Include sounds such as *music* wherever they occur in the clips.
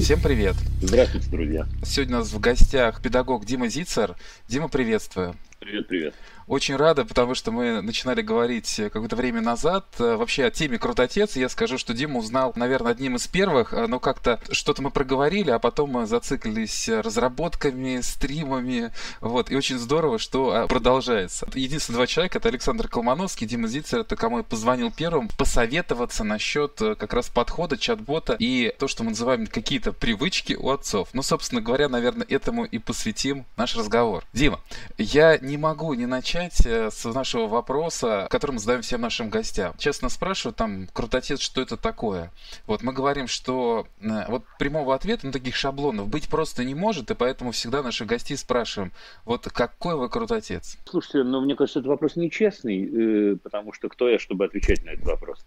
Всем привет. Здравствуйте, друзья. Сегодня у нас в гостях педагог Дима Зицер. Дима, приветствую. Привет, привет. Очень рада, потому что мы начинали говорить какое-то время назад э, вообще о теме «Крутотец». Я скажу, что Дима узнал, наверное, одним из первых, э, но как-то что-то мы проговорили, а потом мы зациклились разработками, стримами, вот, и очень здорово, что а, продолжается. Единственные два человека, это Александр Колмановский, Дима Зицер, это кому я позвонил первым, посоветоваться насчет э, как раз подхода чат-бота и то, что мы называем какие-то привычки у отцов. Ну, собственно говоря, наверное, этому и посвятим наш разговор. Дима, я не могу не начать начать с нашего вопроса, который мы задаем всем нашим гостям. Честно спрашиваю, там, крутотец, что это такое? Вот мы говорим, что э, вот прямого ответа, ну, таких шаблонов быть просто не может, и поэтому всегда наших гостей спрашиваем, вот какой вы крутотец? Слушайте, ну, мне кажется, это вопрос нечестный, э, потому что кто я, чтобы отвечать на этот вопрос?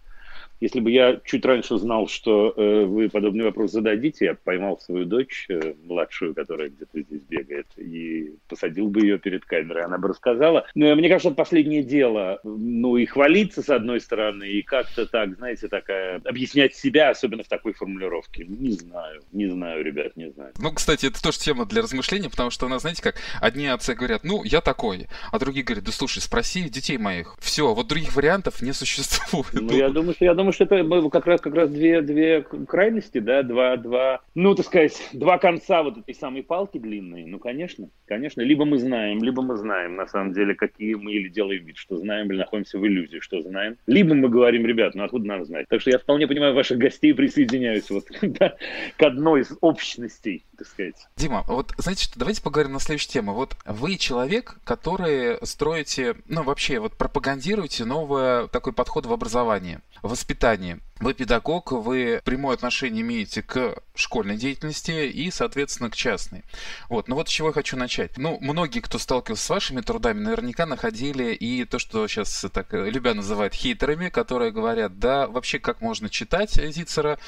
Если бы я чуть раньше знал, что э, вы подобный вопрос зададите, я поймал свою дочь, э, младшую, которая где-то здесь бегает, и посадил бы ее перед камерой, она бы рассказала. Но мне кажется, это последнее дело. Ну и хвалиться с одной стороны, и как-то так, знаете, такая, объяснять себя, особенно в такой формулировке. Не знаю, не знаю, ребят, не знаю. Ну, кстати, это тоже тема для размышления, потому что у нас, знаете, как одни отцы говорят, ну, я такой, а другие говорят, да слушай, спроси детей моих. Все, вот других вариантов не существует. Ну, я думаю, что я думаю, что это как раз, как раз две, две крайности, да, два, два, ну, так сказать, два конца вот этой самой палки длинной. Ну, конечно, конечно. Либо мы знаем, либо мы знаем, на самом деле, какие мы или делаем вид, что знаем, или находимся в иллюзии, что знаем. Либо мы говорим, ребят, ну, откуда нам знать? Так что я вполне понимаю ваших гостей, присоединяюсь вот *laughs* к одной из общностей, так сказать. Дима, вот знаете что, давайте поговорим на следующую тему. Вот вы человек, который строите, ну, вообще, вот пропагандируете новый такой подход в образовании, в воспитании. Вы педагог, вы прямое отношение имеете к школьной деятельности и, соответственно, к частной. Вот, ну вот с чего я хочу начать. Ну, многие, кто сталкивался с вашими трудами, наверняка находили и то, что сейчас так любя называют хейтерами, которые говорят, да, вообще как можно читать Зицера,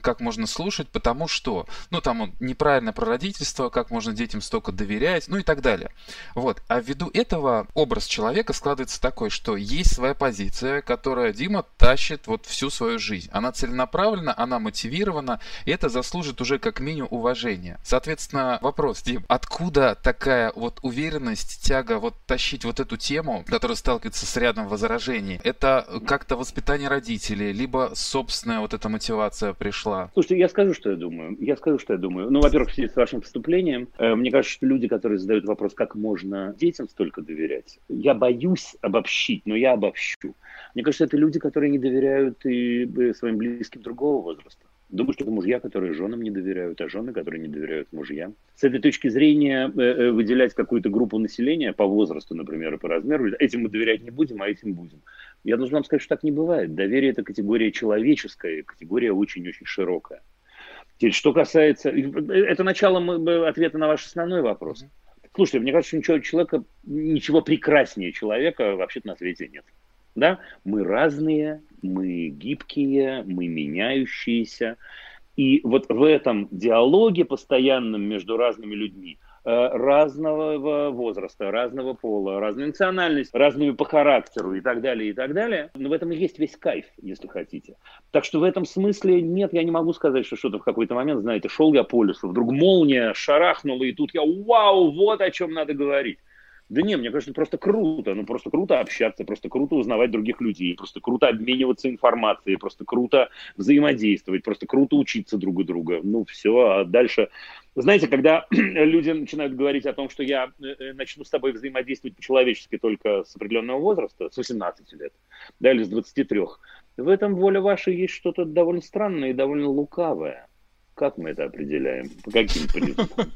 как можно слушать, потому что, ну, там он неправильно про родительство, как можно детям столько доверять, ну и так далее. Вот, а ввиду этого образ человека складывается такой, что есть своя позиция, которая Дима тащит вот всю свою жизнь жизнь. Она целенаправлена, она мотивирована, и это заслужит уже как минимум уважения. Соответственно, вопрос, Дим, откуда такая вот уверенность, тяга вот тащить вот эту тему, которая сталкивается с рядом возражений? Это как-то воспитание родителей, либо собственная вот эта мотивация пришла? Слушайте, я скажу, что я думаю. Я скажу, что я думаю. Ну, во-первых, в связи с вашим вступлением, э, мне кажется, что люди, которые задают вопрос, как можно детям столько доверять, я боюсь обобщить, но я обобщу. Мне кажется, это люди, которые не доверяют и э, своим близким другого возраста. Думаю, что это мужья, которые женам не доверяют, а жены, которые не доверяют мужьям. С этой точки зрения э, э, выделять какую-то группу населения по возрасту, например, и по размеру, этим мы доверять не будем, а этим будем. Я должен вам сказать, что так не бывает. Доверие – это категория человеческая, категория очень-очень широкая. Теперь, что касается... Это начало ответа на ваш основной вопрос. Слушайте, мне кажется, ничего человека, ничего прекраснее человека вообще-то на свете нет. Да? Мы разные, мы гибкие, мы меняющиеся. И вот в этом диалоге постоянном между разными людьми э, разного возраста, разного пола, разной национальности, разными по характеру и так далее, и так далее. Но в этом и есть весь кайф, если хотите. Так что в этом смысле нет, я не могу сказать, что что-то в какой-то момент, знаете, шел я по лесу, вдруг молния шарахнула, и тут я, вау, вот о чем надо говорить. Да не, мне кажется, просто круто. Ну, просто круто общаться, просто круто узнавать других людей, просто круто обмениваться информацией, просто круто взаимодействовать, просто круто учиться друг у друга. Ну, все, а дальше... Знаете, когда *clears throat* люди начинают говорить о том, что я э, э, начну с тобой взаимодействовать по-человечески только с определенного возраста, с 18 лет, да, или с 23, в этом воля ваша есть что-то довольно странное и довольно лукавое. Как мы это определяем? По каким признакам?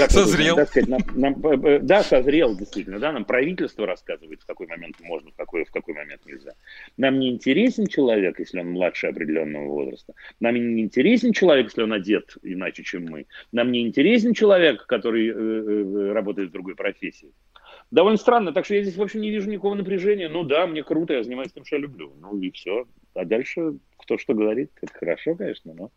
Как созрел. Так сказать, нам, нам, э, э, да, созрел, действительно. Да, нам правительство рассказывает, в какой момент можно, в какой, в какой момент нельзя. Нам не интересен человек, если он младше определенного возраста. Нам не интересен человек, если он одет иначе, чем мы. Нам не интересен человек, который э, э, работает в другой профессии. Довольно странно, так что я здесь вообще не вижу никакого напряжения. Ну да, мне круто, я занимаюсь тем, что я люблю. Ну и все. А дальше кто что говорит, это хорошо, конечно, но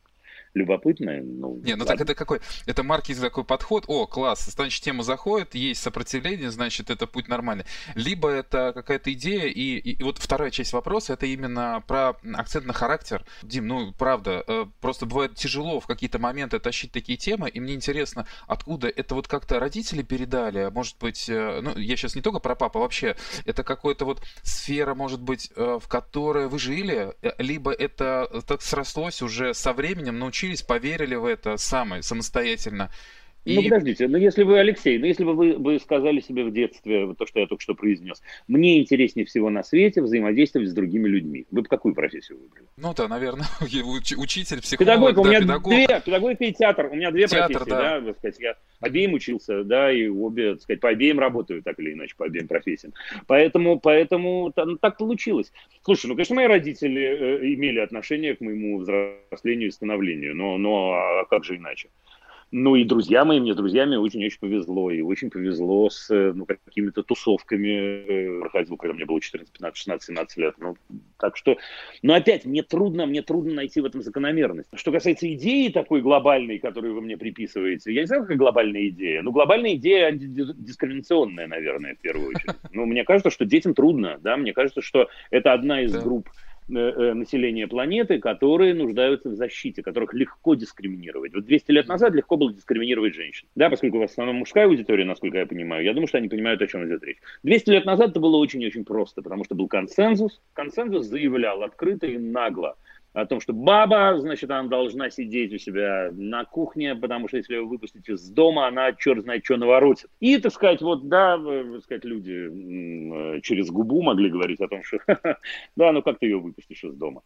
любопытное. Ну, Не, ну так это какой? Это маркетинг такой подход. О, класс, значит, тема заходит, есть сопротивление, значит, это путь нормальный. Либо это какая-то идея, и, и, и вот вторая часть вопроса, это именно про акцент на характер. Дим, ну, правда, э, просто бывает тяжело в какие-то моменты тащить такие темы, и мне интересно, откуда это вот как-то родители передали, может быть, э, ну, я сейчас не только про папу, а вообще, это какая-то вот сфера, может быть, э, в которой вы жили, либо это так срослось уже со временем, научились научились, поверили в это самое, самостоятельно. И... Ну, подождите, ну, если вы, Алексей, ну, если бы вы, вы сказали себе в детстве то, что я только что произнес, мне интереснее всего на свете взаимодействовать с другими людьми, вы бы какую профессию выбрали? Ну, да, наверное, *laughs* учитель, психолог, Педагогика, да, у меня педагог. две, педагогика и театр, у меня две театр, профессии, да, да, так сказать, я обеим учился, да, и обе, так сказать, по обеим работаю, так или иначе, по обеим профессиям. Поэтому, поэтому ну, так получилось. Слушай, ну, конечно, мои родители э, имели отношение к моему взрослению и становлению, но, но а как же иначе? Ну и друзья мои, мне друзьями очень-очень повезло. И очень повезло с ну, какими-то тусовками. Проходил, когда мне было 14, 15, 16, 17 лет. Ну, так что, но опять, мне трудно, мне трудно найти в этом закономерность. Что касается идеи такой глобальной, которую вы мне приписываете, я не знаю, какая глобальная идея. Ну, глобальная идея антидискриминационная, наверное, в первую очередь. Ну, мне кажется, что детям трудно, да, мне кажется, что это одна из групп Э, э, населения планеты, которые нуждаются в защите, которых легко дискриминировать. Вот 200 лет назад легко было дискриминировать женщин. Да, поскольку в основном мужская аудитория, насколько я понимаю, я думаю, что они понимают, о чем идет речь. 200 лет назад это было очень-очень просто, потому что был консенсус. Консенсус заявлял открыто и нагло о том, что баба, значит, она должна сидеть у себя на кухне, потому что если ее выпустить из дома, она черт знает что наворотит. И, так сказать, вот, да, э, так сказать, люди через губу могли говорить о том, что, *laughs* да, ну как ты ее выпустишь из дома.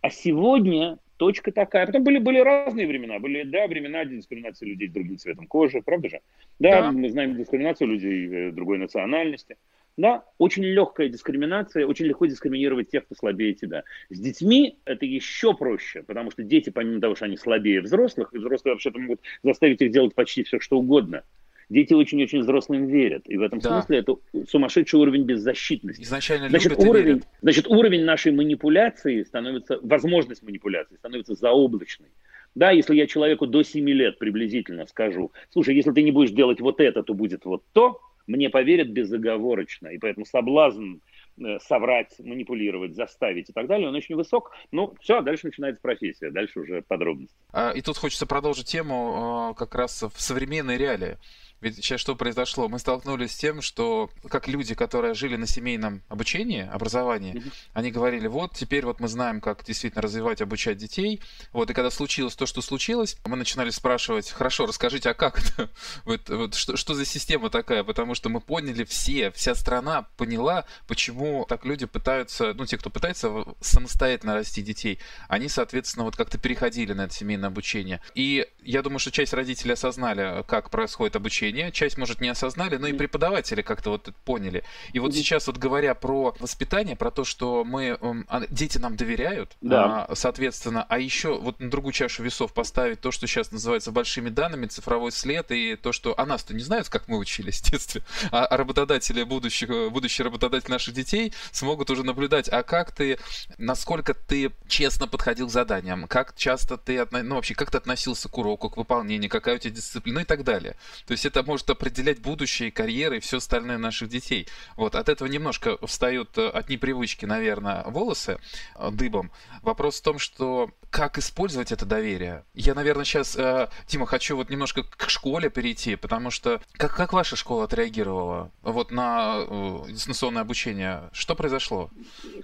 А сегодня точка такая. Потом были, были разные времена. Были, да, времена дискриминации людей с другим цветом кожи, правда же? Да, да. мы знаем дискриминацию людей э, другой национальности. Да, очень легкая дискриминация, очень легко дискриминировать тех, кто слабее тебя. С детьми это еще проще, потому что дети, помимо того, что они слабее взрослых, и взрослые вообще-то могут заставить их делать почти все, что угодно. Дети очень-очень взрослым верят. И в этом да. смысле это сумасшедший уровень беззащитности. Изначально значит, любят уровень, верят. значит, уровень нашей манипуляции становится, возможность манипуляции становится заоблачной. Да, если я человеку до 7 лет приблизительно скажу, слушай, если ты не будешь делать вот это, то будет вот то, мне поверят безоговорочно. И поэтому соблазн э, соврать, манипулировать, заставить и так далее, он очень высок. Ну, все, дальше начинается профессия, дальше уже подробности. А, и тут хочется продолжить тему а, как раз в современной реалии. Ведь сейчас что произошло? Мы столкнулись с тем, что как люди, которые жили на семейном обучении, образовании, mm-hmm. они говорили, вот теперь вот мы знаем, как действительно развивать, обучать детей. Вот, и когда случилось то, что случилось, мы начинали спрашивать, хорошо, расскажите, а как это? *laughs* Вот, вот что, что за система такая? Потому что мы поняли все, вся страна поняла, почему так люди пытаются, ну, те, кто пытается самостоятельно расти детей, они, соответственно, вот как-то переходили на это семейное обучение. И я думаю, что часть родителей осознали, как происходит обучение обучения, часть, может, не осознали, но и преподаватели как-то вот поняли. И вот сейчас вот говоря про воспитание, про то, что мы, а, дети нам доверяют, да. а, соответственно, а еще вот на другую чашу весов поставить то, что сейчас называется большими данными, цифровой след, и то, что о нас-то не знают, как мы учились *laughs* в детстве, а работодатели будущих, будущие работодатели наших детей смогут уже наблюдать, а как ты, насколько ты честно подходил к заданиям, как часто ты, ну вообще, как ты относился к уроку, к выполнению, какая у тебя дисциплина и так далее. То есть это это может определять будущее, карьеры и все остальное наших детей. Вот, от этого немножко встают э, от непривычки, наверное, волосы э, дыбом. Вопрос в том, что как использовать это доверие. Я, наверное, сейчас, э, Тима, хочу вот немножко к школе перейти, потому что как, как ваша школа отреагировала вот на э, дистанционное обучение? Что произошло?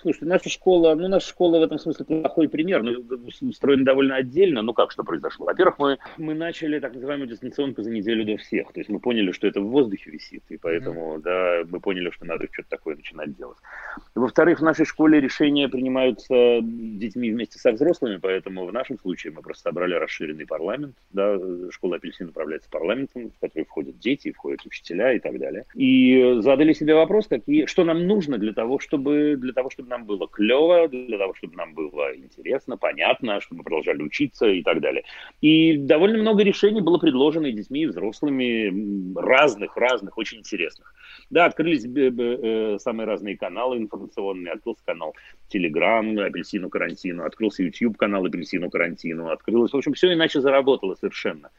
Слушайте, наша школа, ну, наша школа в этом смысле плохой пример, но устроена довольно отдельно. Ну, как что произошло? Во-первых, мы, мы начали так называемую дистанционку за неделю до всех. То есть мы поняли, что это в воздухе висит, и поэтому, mm-hmm. да, мы поняли, что надо что-то такое начинать делать. Во-вторых, в нашей школе решения принимаются детьми вместе со взрослыми, поэтому в нашем случае мы просто собрали расширенный парламент, да, школа апельсин управляется парламентом, в который входят дети, входят учителя и так далее. И задали себе вопрос, какие, что нам нужно для того, чтобы, для того, чтобы нам было клево, для того, чтобы нам было интересно, понятно, чтобы мы продолжали учиться и так далее. И довольно много решений было предложено и детьми, и взрослыми, разных-разных, очень интересных. Да, открылись э, самые разные каналы информационные. Открылся канал Телеграм, Апельсину Карантину, открылся YouTube канал Апельсину Карантину, открылось, в общем, все иначе заработало совершенно.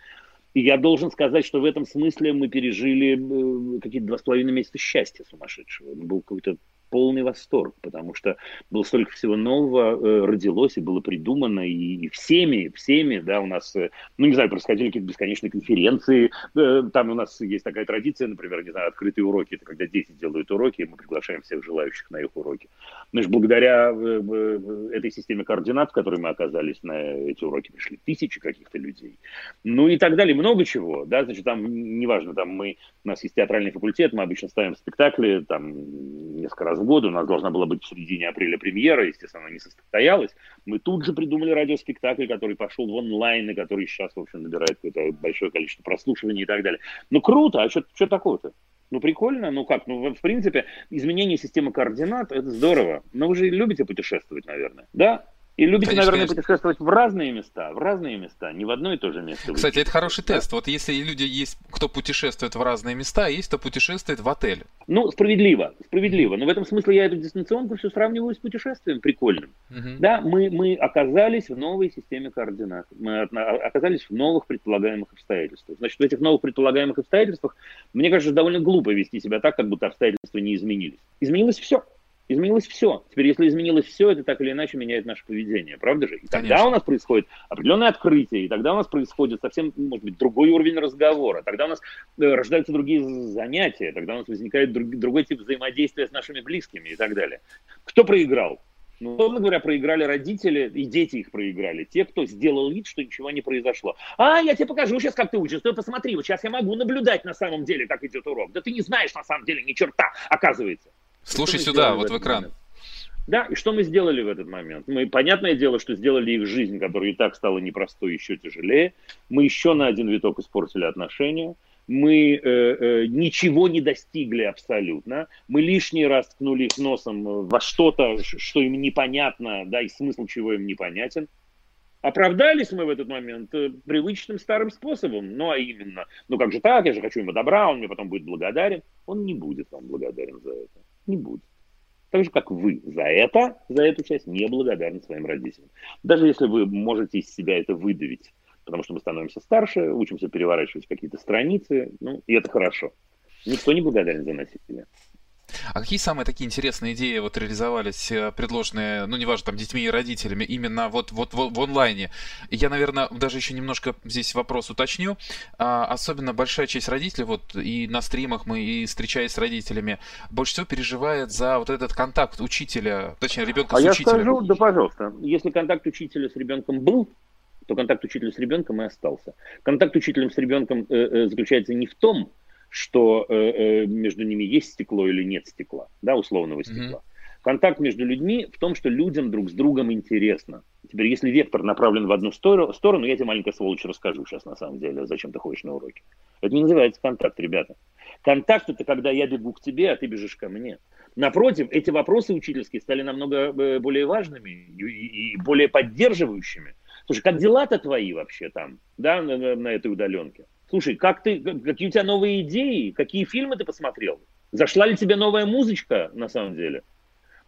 И я должен сказать, что в этом смысле мы пережили какие-то два с половиной месяца счастья сумасшедшего. Был какой-то полный восторг, потому что было столько всего нового э, родилось и было придумано, и, и всеми, всеми, да, у нас, э, ну, не знаю, происходили какие-то бесконечные конференции, э, там у нас есть такая традиция, например, не знаю, открытые уроки, это когда дети делают уроки, и мы приглашаем всех желающих на их уроки. Значит, благодаря э, э, этой системе координат, в которой мы оказались на эти уроки, пришли тысячи каких-то людей, ну и так далее, много чего, да, значит, там, неважно, там мы, у нас есть театральный факультет, мы обычно ставим спектакли, там, несколько раз в год. У нас должна была быть в середине апреля премьера, естественно, она не состоялась. Мы тут же придумали радиоспектакль, который пошел в онлайн, и который сейчас, в общем, набирает какое-то большое количество прослушиваний и так далее. Ну, круто, а что, такое-то? Ну, прикольно, ну как, ну, в принципе, изменение системы координат, это здорово. Но вы же любите путешествовать, наверное, да? И любите, конечно, наверное, конечно. путешествовать в разные места, в разные места, не в одно и то же место. Кстати, это хороший тест. Вот если люди есть, кто путешествует в разные места, есть кто путешествует в отель. Ну, справедливо, справедливо. Но в этом смысле я эту дистанционку все сравниваю с путешествием прикольным. Угу. Да, мы, мы оказались в новой системе координат. Мы оказались в новых предполагаемых обстоятельствах. Значит, в этих новых предполагаемых обстоятельствах, мне кажется, довольно глупо вести себя так, как будто обстоятельства не изменились. Изменилось все. Изменилось все. Теперь, если изменилось все, это так или иначе меняет наше поведение, правда же? И тогда Конечно. у нас происходит определенное открытие, и тогда у нас происходит совсем, может быть, другой уровень разговора, тогда у нас э, рождаются другие занятия, тогда у нас возникает друг, другой тип взаимодействия с нашими близкими и так далее. Кто проиграл? Ну, условно говоря, проиграли родители, и дети их проиграли. Те, кто сделал вид, что ничего не произошло. А, я тебе покажу сейчас, как ты учишься. Ты посмотри, вот сейчас я могу наблюдать на самом деле, как идет урок. Да ты не знаешь на самом деле ни черта, оказывается. Слушай сюда, вот в экран. Момент? Да, и что мы сделали в этот момент? Мы, понятное дело, что сделали их жизнь, которая и так стала непростой, еще тяжелее. Мы еще на один виток испортили отношения. Мы э, э, ничего не достигли абсолютно. Мы лишний раз ткнули их носом во что-то, что им непонятно, да, и смысл чего им непонятен. Оправдались мы в этот момент э, привычным старым способом. Ну, а именно, ну как же так, я же хочу ему добра, он мне потом будет благодарен. Он не будет вам благодарен за это не будет. Так же, как вы за это, за эту часть не благодарны своим родителям. Даже если вы можете из себя это выдавить, потому что мы становимся старше, учимся переворачивать какие-то страницы, ну, и это хорошо. Никто не благодарен за насилие. А какие самые такие интересные идеи вот реализовались, э, предложенные, ну, неважно, там, детьми и родителями, именно вот, вот, вот в онлайне? Я, наверное, даже еще немножко здесь вопрос уточню. А, особенно большая часть родителей, вот и на стримах мы, и встречаясь с родителями, больше всего переживает за вот этот контакт учителя, точнее, ребенка а с я учителем. скажу, да, пожалуйста, если контакт учителя с ребенком был, то контакт учителя с ребенком и остался. Контакт учителем с ребенком э, э, заключается не в том, что э, э, между ними есть стекло или нет стекла, да, условного стекла. Mm-hmm. Контакт между людьми в том, что людям друг с другом интересно. Теперь, если вектор направлен в одну сторону, сторону, я тебе маленькая сволочь расскажу сейчас на самом деле, зачем ты ходишь на уроки. Это не называется контакт, ребята. Контакт это когда я бегу к тебе, а ты бежишь ко мне. Напротив, эти вопросы учительские стали намного э, более важными и, и более поддерживающими. Слушай, как дела-то твои вообще там, да, на, на этой удаленке? Слушай, как ты, какие у тебя новые идеи, какие фильмы ты посмотрел? Зашла ли тебе новая музычка на самом деле?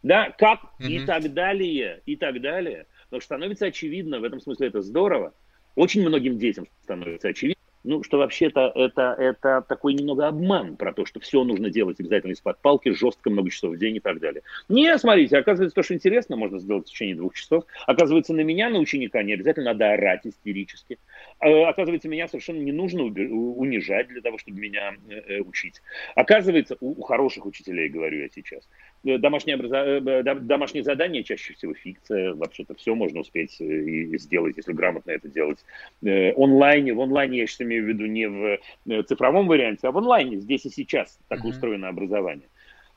Да, как mm-hmm. и так далее, и так далее. Потому что становится очевидно, в этом смысле это здорово. Очень многим детям становится очевидно, ну, что вообще-то это, это такой немного обман про то, что все нужно делать обязательно из-под палки, жестко, много часов в день и так далее. Не, смотрите, оказывается, то, что интересно, можно сделать в течение двух часов. Оказывается, на меня, на ученика, не обязательно надо орать истерически. А, оказывается, меня совершенно не нужно унижать для того, чтобы меня э, э, учить. Оказывается, у, у хороших учителей, говорю я сейчас, э, домашнее, образо... домашнее задание чаще всего фикция. Вообще-то все можно успеть и сделать, если грамотно это делать. Онлайне, в онлайне я сейчас имею в виду не в э, цифровом варианте, а в онлайне, здесь и сейчас так mm-hmm. устроено образование.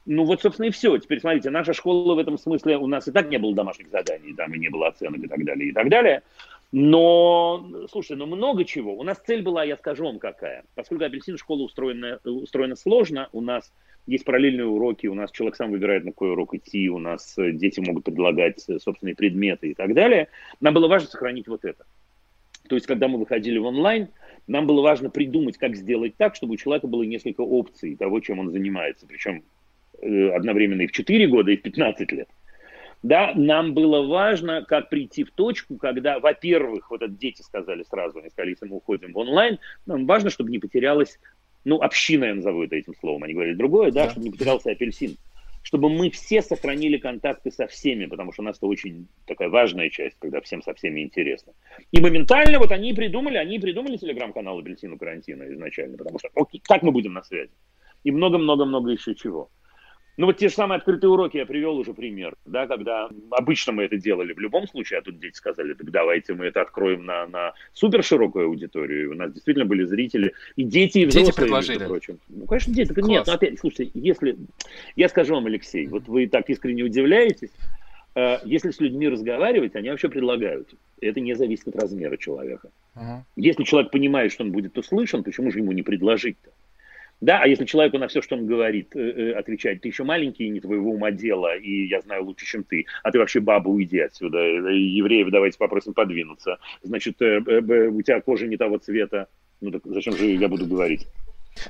Ну вот, собственно, и все. Теперь смотрите, наша школа в этом смысле, у нас и так не было домашних заданий, там и не было оценок и так далее, и так далее. Но, слушай, ну много чего. У нас цель была, я скажу вам какая. Поскольку апельсин школа устроена, устроена сложно, у нас есть параллельные уроки, у нас человек сам выбирает, на какой урок идти, у нас э, дети могут предлагать э, собственные предметы и так далее. Нам было важно сохранить вот это. То есть, когда мы выходили в онлайн, Нам было важно придумать, как сделать так, чтобы у человека было несколько опций того, чем он занимается. Причем э, одновременно и в 4 года, и в 15 лет. Да, нам было важно, как прийти в точку, когда, во-первых, вот это дети сказали сразу, они сказали, если мы уходим в онлайн, нам важно, чтобы не потерялась, ну, община, я назову это этим словом, они говорили другое, да, да. чтобы не потерялся апельсин чтобы мы все сохранили контакты со всеми, потому что у нас это очень такая важная часть, когда всем со всеми интересно. И моментально вот они придумали, они придумали телеграм-канал Апельсину Карантина изначально, потому что окей, как мы будем на связи? И много-много-много еще чего. Ну вот те же самые открытые уроки я привел уже пример, да, когда обычно мы это делали в любом случае, а тут дети сказали, так давайте мы это откроем на, на супер широкую аудиторию. И у нас действительно были зрители, и дети, и взрослые, дети предложили. между прочим. Ну, конечно, дети. Класс. Нет, ну опять, слушайте, если, я скажу вам, Алексей, вот вы так искренне удивляетесь, э, если с людьми разговаривать, они вообще предлагают. Это не зависит от размера человека. Uh-huh. Если человек понимает, что он будет услышан, почему же ему не предложить-то? Да, а если человеку на все, что он говорит, э, э, отвечать, ты еще маленький, не твоего ума дело, и я знаю лучше, чем ты, а ты вообще баба, уйди отсюда, э, евреев давайте попросим подвинуться, значит, у тебя кожа не того цвета, ну так зачем же я буду говорить?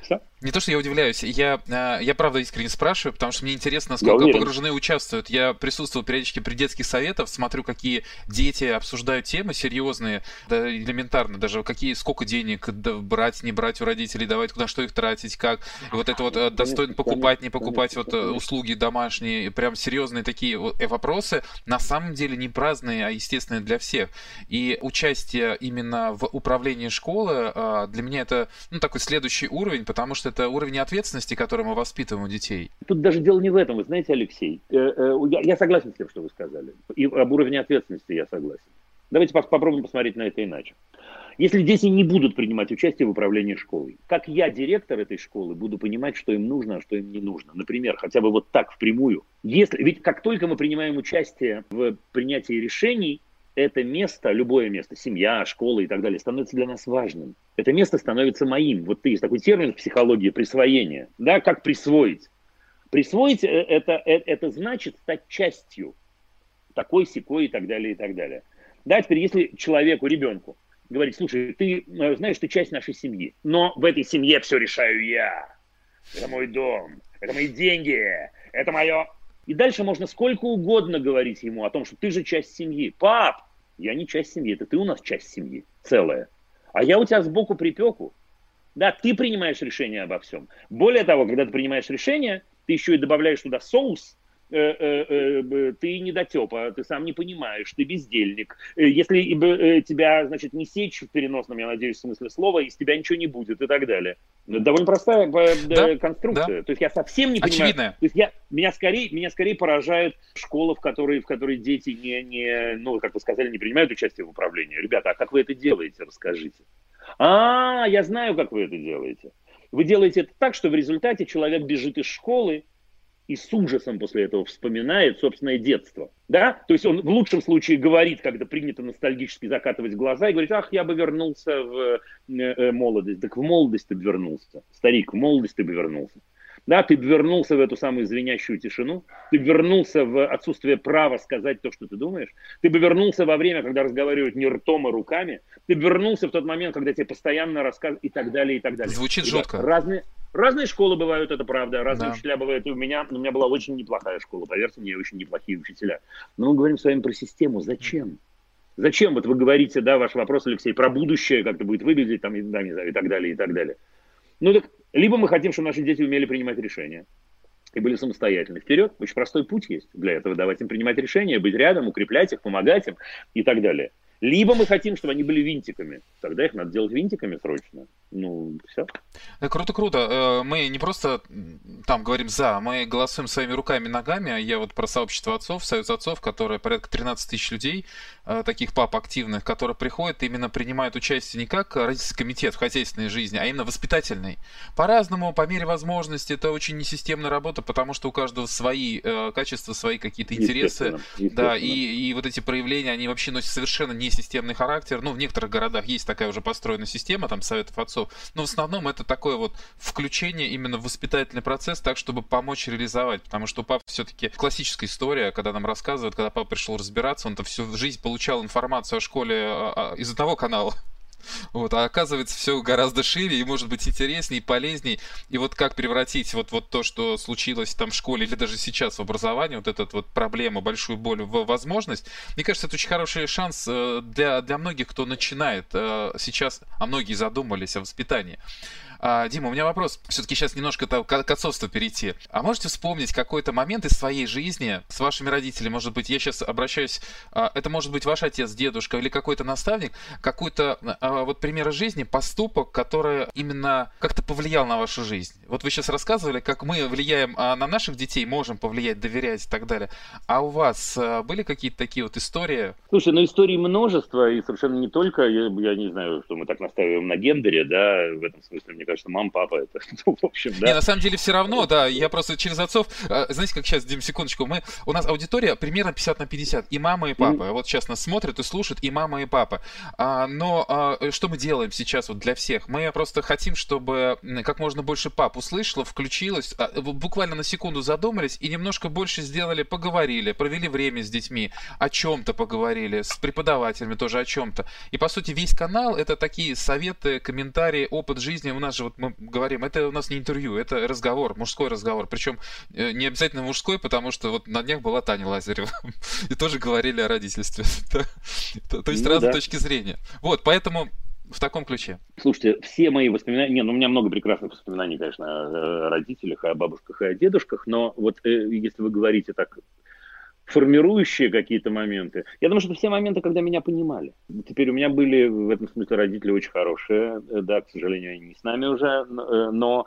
Все? Не то, что я удивляюсь, я, а, я правда искренне спрашиваю, потому что мне интересно, насколько погружены участвуют. Я присутствую периодически при детских советах, смотрю, какие дети обсуждают темы серьезные, да, элементарно, даже какие, сколько денег брать, не брать у родителей, давать, куда что их тратить, как. Вот это вот э, достойно покупать, не покупать вот э, услуги домашние, прям серьезные такие э, вопросы, на самом деле не праздные, а естественные для всех. И участие именно в управлении школы а, для меня это ну, такой следующий уровень, потому что это уровень ответственности, который мы воспитываем у детей. Тут даже дело не в этом, вы знаете, Алексей. Э, э, я согласен с тем, что вы сказали. И об уровне ответственности я согласен. Давайте попробуем посмотреть на это иначе. Если дети не будут принимать участие в управлении школой, как я, директор этой школы, буду понимать, что им нужно, а что им не нужно? Например, хотя бы вот так впрямую. Если, ведь как только мы принимаем участие в принятии решений, это место, любое место, семья, школа и так далее, становится для нас важным. Это место становится моим. Вот есть такой термин в психологии присвоение. Да, как присвоить? Присвоить э, это, это, это значит стать частью такой, секой и так далее, и так далее. Да, теперь если человеку, ребенку, говорить, слушай, ты э, знаешь, ты часть нашей семьи, но в этой семье все решаю я. Это мой дом, это мои деньги, это мое... И дальше можно сколько угодно говорить ему о том, что ты же часть семьи. Пап, я не часть семьи, это ты у нас часть семьи, целая. А я у тебя сбоку припеку. Да, ты принимаешь решение обо всем. Более того, когда ты принимаешь решение, ты еще и добавляешь туда соус, ты недотепа, ты сам не понимаешь, ты бездельник. Если тебя, значит, не сечь в переносном, я надеюсь, смысле слова, из тебя ничего не будет и так далее. Довольно простая да, конструкция. Да. То есть я совсем не понимаю. Очевидно. То есть я, меня, скорее, меня скорее поражает школа, в которой, в которой дети не, не, ну, как вы сказали, не принимают участие в управлении. Ребята, а как вы это делаете, расскажите. А, я знаю, как вы это делаете. Вы делаете это так, что в результате человек бежит из школы, и с ужасом после этого вспоминает собственное детство. Да? То есть он в лучшем случае говорит, когда принято ностальгически закатывать глаза, и говорит, ах, я бы вернулся в э, э молодость. Так в молодость ты бы вернулся. Старик, в молодость ты бы вернулся. Да, ты вернулся в эту самую звенящую тишину, ты вернулся в отсутствие права сказать то, что ты думаешь, ты бы вернулся во время, когда разговаривают не ртом, а руками, ты вернулся в тот момент, когда тебе постоянно рассказывают и так далее, и так далее. Звучит Ребят, жутко. Разные, разные школы бывают, это правда, разные да. учителя бывают, и у меня, у меня была очень неплохая школа, поверьте мне, очень неплохие учителя. Но мы говорим с вами про систему, зачем? Зачем? Вот вы говорите, да, ваш вопрос, Алексей, про будущее, как это будет выглядеть, там, и, да, не знаю, и так далее, и так далее. Ну так либо мы хотим, чтобы наши дети умели принимать решения и были самостоятельны. Вперед, очень простой путь есть для этого. Давать им принимать решения, быть рядом, укреплять их, помогать им и так далее. Либо мы хотим, чтобы они были винтиками. Тогда их надо делать винтиками срочно. Ну, все. Да, круто, круто. Э, мы не просто там говорим за, мы голосуем своими руками и ногами. Я вот про сообщество отцов, союз отцов, которое порядка 13 тысяч людей, э, таких пап активных, которые приходят именно принимают участие не как родительский комитет в хозяйственной жизни, а именно воспитательный. По-разному, по мере возможности. Это очень несистемная работа, потому что у каждого свои э, качества, свои какие-то интересы. Естественно, естественно. Да, и, и вот эти проявления, они вообще носят совершенно не несистемный характер. Ну, в некоторых городах есть такая уже построена система, там, советов отцов. Но в основном это такое вот включение именно в воспитательный процесс, так, чтобы помочь реализовать. Потому что у все-таки классическая история, когда нам рассказывают, когда папа пришел разбираться, он-то всю жизнь получал информацию о школе а, а, из одного канала. Вот, а оказывается, все гораздо шире и может быть интереснее и полезней. И вот как превратить вот, вот то, что случилось там в школе или даже сейчас в образовании, вот эту вот проблему, большую боль в возможность, мне кажется, это очень хороший шанс э, для, для многих, кто начинает э, сейчас, а многие задумались о воспитании. А, Дима, у меня вопрос. Все-таки сейчас немножко к отцовству перейти. А можете вспомнить какой-то момент из своей жизни с вашими родителями? Может быть, я сейчас обращаюсь... А, это может быть ваш отец, дедушка или какой-то наставник. Какой-то а, вот пример жизни, поступок, который именно как-то повлиял на вашу жизнь. Вот вы сейчас рассказывали, как мы влияем а, на наших детей, можем повлиять, доверять и так далее. А у вас а, были какие-то такие вот истории? Слушай, ну истории множество, и совершенно не только, я, я не знаю, что мы так настаиваем на гендере, да, в этом смысле, мне кажется, мама, папа, это, *laughs* ну, в общем, да. Не, на самом деле все равно, да, я просто через отцов, а, знаете, как сейчас, Дим, секундочку, мы, у нас аудитория примерно 50 на 50, и мама, и папа, mm. вот сейчас нас смотрят и слушают, и мама, и папа, а, но а, что мы делаем сейчас вот для всех? Мы просто хотим, чтобы как можно больше пап услышало, включилось, а, буквально на секунду задумались и немножко больше сделали, поговорили, провели время с детьми, о чем-то поговорили, с преподавателями тоже о чем-то. И, по сути, весь канал — это такие советы, комментарии, опыт жизни. У нас же вот мы говорим, это у нас не интервью, это разговор, мужской разговор. Причем э, не обязательно мужской, потому что вот на днях была Таня Лазарева, *laughs* и тоже говорили о родительстве. *laughs* То есть ну разные точки зрения. Вот, поэтому в таком ключе. Слушайте, все мои воспоминания, не, ну у меня много прекрасных воспоминаний, конечно, о родителях, о бабушках и о дедушках, но вот э, если вы говорите так формирующие какие-то моменты. Я думаю, что все моменты, когда меня понимали. Теперь у меня были в этом смысле родители очень хорошие, э, да, к сожалению, они не с нами уже, э, но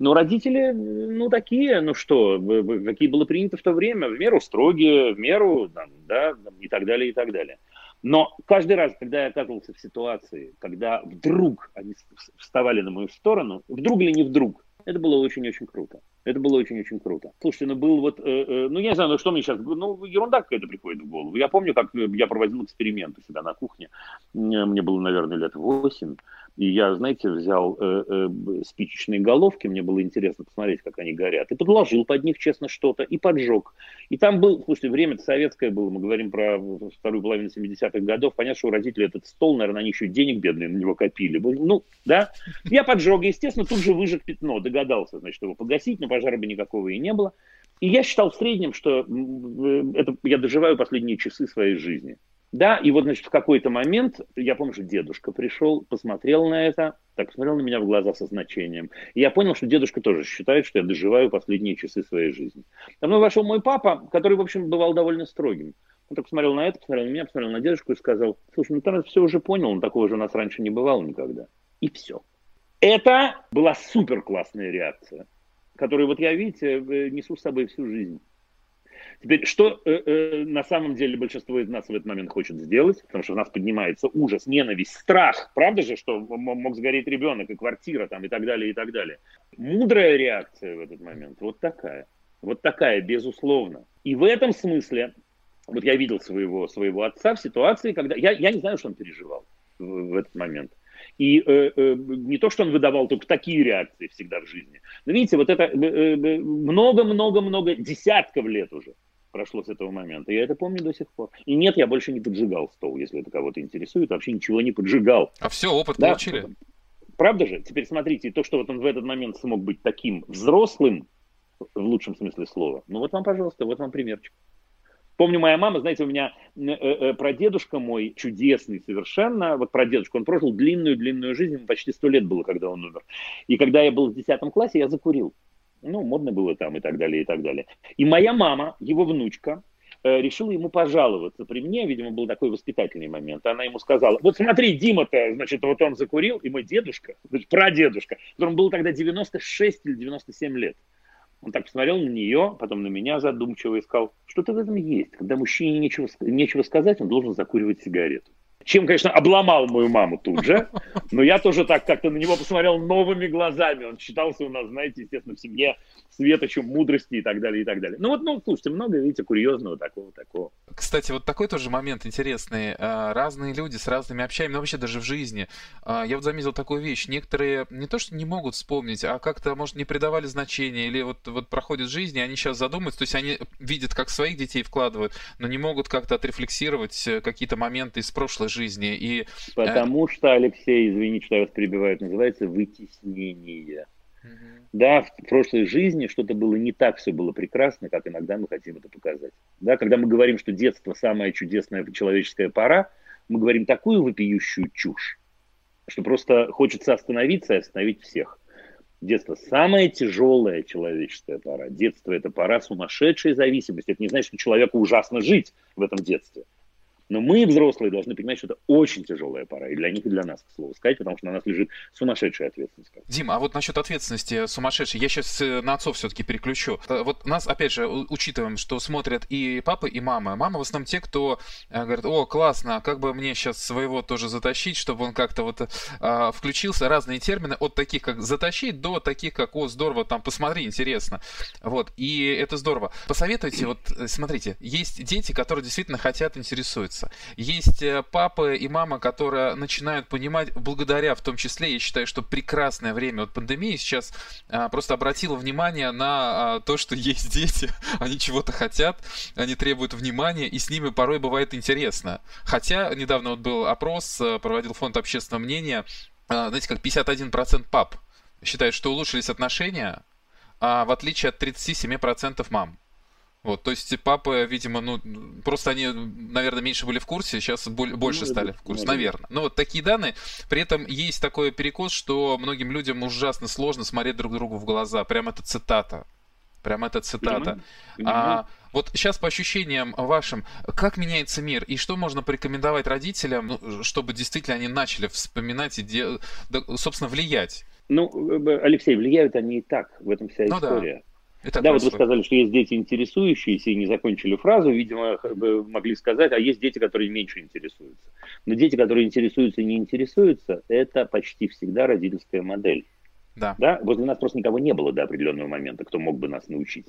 но родители, ну, такие, ну что, какие было принято в то время, в меру строгие, в меру, да, и так далее, и так далее. Но каждый раз, когда я оказывался в ситуации, когда вдруг они вставали на мою сторону, вдруг или не вдруг, это было очень-очень круто. Это было очень-очень круто. Слушайте, ну был вот, э, э, ну я не знаю, ну что мне сейчас, ну ерунда какая-то приходит в голову. Я помню, как я проводил эксперименты себя на кухне. Мне было, наверное, лет 8. И я, знаете, взял э, э, спичечные головки, мне было интересно посмотреть, как они горят, и подложил под них, честно, что-то, и поджег. И там был, слушайте, время советское было, мы говорим про вторую половину 70-х годов, понятно, что у родителей этот стол, наверное, они еще денег бедные на него копили. Ну, да, я поджег, естественно, тут же выжег пятно, догадался, значит, его погасить, но пожара бы никакого и не было. И я считал в среднем, что э, это я доживаю последние часы своей жизни. Да, и вот, значит, в какой-то момент, я помню, что дедушка пришел, посмотрел на это, так посмотрел на меня в глаза со значением. И я понял, что дедушка тоже считает, что я доживаю последние часы своей жизни. Со мной вошел мой папа, который, в общем, бывал довольно строгим. Он так посмотрел на это, посмотрел на меня, посмотрел на дедушку и сказал, слушай, ну ты все уже понял, но такого же у нас раньше не бывало никогда. И все. Это была супер классная реакция, которую вот я, видите, э, несу с собой всю жизнь. Теперь, что э, э, на самом деле большинство из нас в этот момент хочет сделать, потому что у нас поднимается ужас, ненависть, страх, правда же, что мог сгореть ребенок и квартира там и так далее, и так далее. Мудрая реакция в этот момент вот такая, вот такая, безусловно. И в этом смысле, вот я видел своего, своего отца в ситуации, когда, я, я не знаю, что он переживал в, в этот момент. И э, э, не то, что он выдавал только такие реакции всегда в жизни. Но видите, вот это много-много-много, э, э, десятков лет уже прошло с этого момента. Я это помню до сих пор. И нет, я больше не поджигал стол, если это кого-то интересует. Вообще ничего не поджигал. А все, опыт да? получили. Правда же? Теперь смотрите, то, что вот он в этот момент смог быть таким взрослым, в лучшем смысле слова, ну вот вам, пожалуйста, вот вам примерчик. Помню, моя мама, знаете, у меня э, э, прадедушка мой, чудесный совершенно, вот прадедушка, он прожил длинную-длинную жизнь, ему почти сто лет было, когда он умер. И когда я был в десятом классе, я закурил ну, модно было там и так далее, и так далее. И моя мама, его внучка, э, решила ему пожаловаться при мне, видимо, был такой воспитательный момент. Она ему сказала, вот смотри, Дима-то, значит, вот он закурил, и мой дедушка, значит, прадедушка, которому было тогда 96 или 97 лет. Он так посмотрел на нее, потом на меня задумчиво и сказал, что-то в этом есть. Когда мужчине нечего, нечего сказать, он должен закуривать сигарету. Чем, конечно, обломал мою маму тут же. Но я тоже так как-то на него посмотрел новыми глазами. Он считался у нас, знаете, естественно, в семье светочем мудрости и так далее, и так далее. Ну вот, ну, слушайте, много, видите, курьезного такого, такого. Кстати, вот такой тоже момент интересный. А, разные люди с разными общаями, но вообще даже в жизни. А, я вот заметил такую вещь. Некоторые не то, что не могут вспомнить, а как-то, может, не придавали значения, или вот, вот проходит жизнь, и они сейчас задумаются, то есть они видят, как своих детей вкладывают, но не могут как-то отрефлексировать э, какие-то моменты из прошлой жизни. И, э, Потому что, Алексей, извините, что я вас перебиваю, называется вытеснение. Да, в прошлой жизни что-то было не так, все было прекрасно, как иногда мы хотим это показать. Да, когда мы говорим, что детство самая чудесная человеческая пора, мы говорим такую вопиющую чушь, что просто хочется остановиться и остановить всех. Детство самая тяжелая человеческая пора. Детство это пора сумасшедшей зависимости. Это не значит, что человеку ужасно жить в этом детстве. Но мы, взрослые, должны понимать, что это очень тяжелая пора. И для них, и для нас, к слову сказать, потому что на нас лежит сумасшедшая ответственность. Дима, а вот насчет ответственности сумасшедшей, я сейчас э, на отцов все-таки переключу. Э, вот нас, опять же, учитываем, что смотрят и папа, и мама. Мама в основном те, кто э, говорит, о, классно, как бы мне сейчас своего тоже затащить, чтобы он как-то вот а, включился. Разные термины от таких, как затащить, до таких, как, о, здорово, там, посмотри, интересно. Вот, и это здорово. Посоветуйте, вот, смотрите, есть дети, которые действительно хотят, интересуются нравится. Есть э, папы и мама, которые начинают понимать, благодаря в том числе, я считаю, что прекрасное время от пандемии сейчас а, просто обратило внимание на а, то, что есть дети, *laughs* они чего-то хотят, они требуют внимания, и с ними порой бывает интересно. Хотя недавно вот был опрос, э, проводил фонд общественного мнения, а, знаете, как 51% пап считают, что улучшились отношения, а в отличие от 37% мам. Вот, то есть папы, видимо, ну, просто они, наверное, меньше были в курсе, сейчас больше ну, стали в курсе, наверное. Но вот такие данные. При этом есть такой перекос, что многим людям ужасно сложно смотреть друг другу в глаза. Прям это цитата. Прям это цитата. А, вот сейчас по ощущениям вашим, как меняется мир и что можно порекомендовать родителям, ну, чтобы действительно они начали вспоминать и, де... собственно, влиять? Ну, э, Алексей, влияют они и так, в этом вся история. Ну, да. Это да, вот вы сказали, что есть дети интересующиеся и не закончили фразу, видимо, могли сказать, а есть дети, которые меньше интересуются. Но дети, которые интересуются и не интересуются, это почти всегда родительская модель. Да. да. Возле нас просто никого не было до определенного момента, кто мог бы нас научить.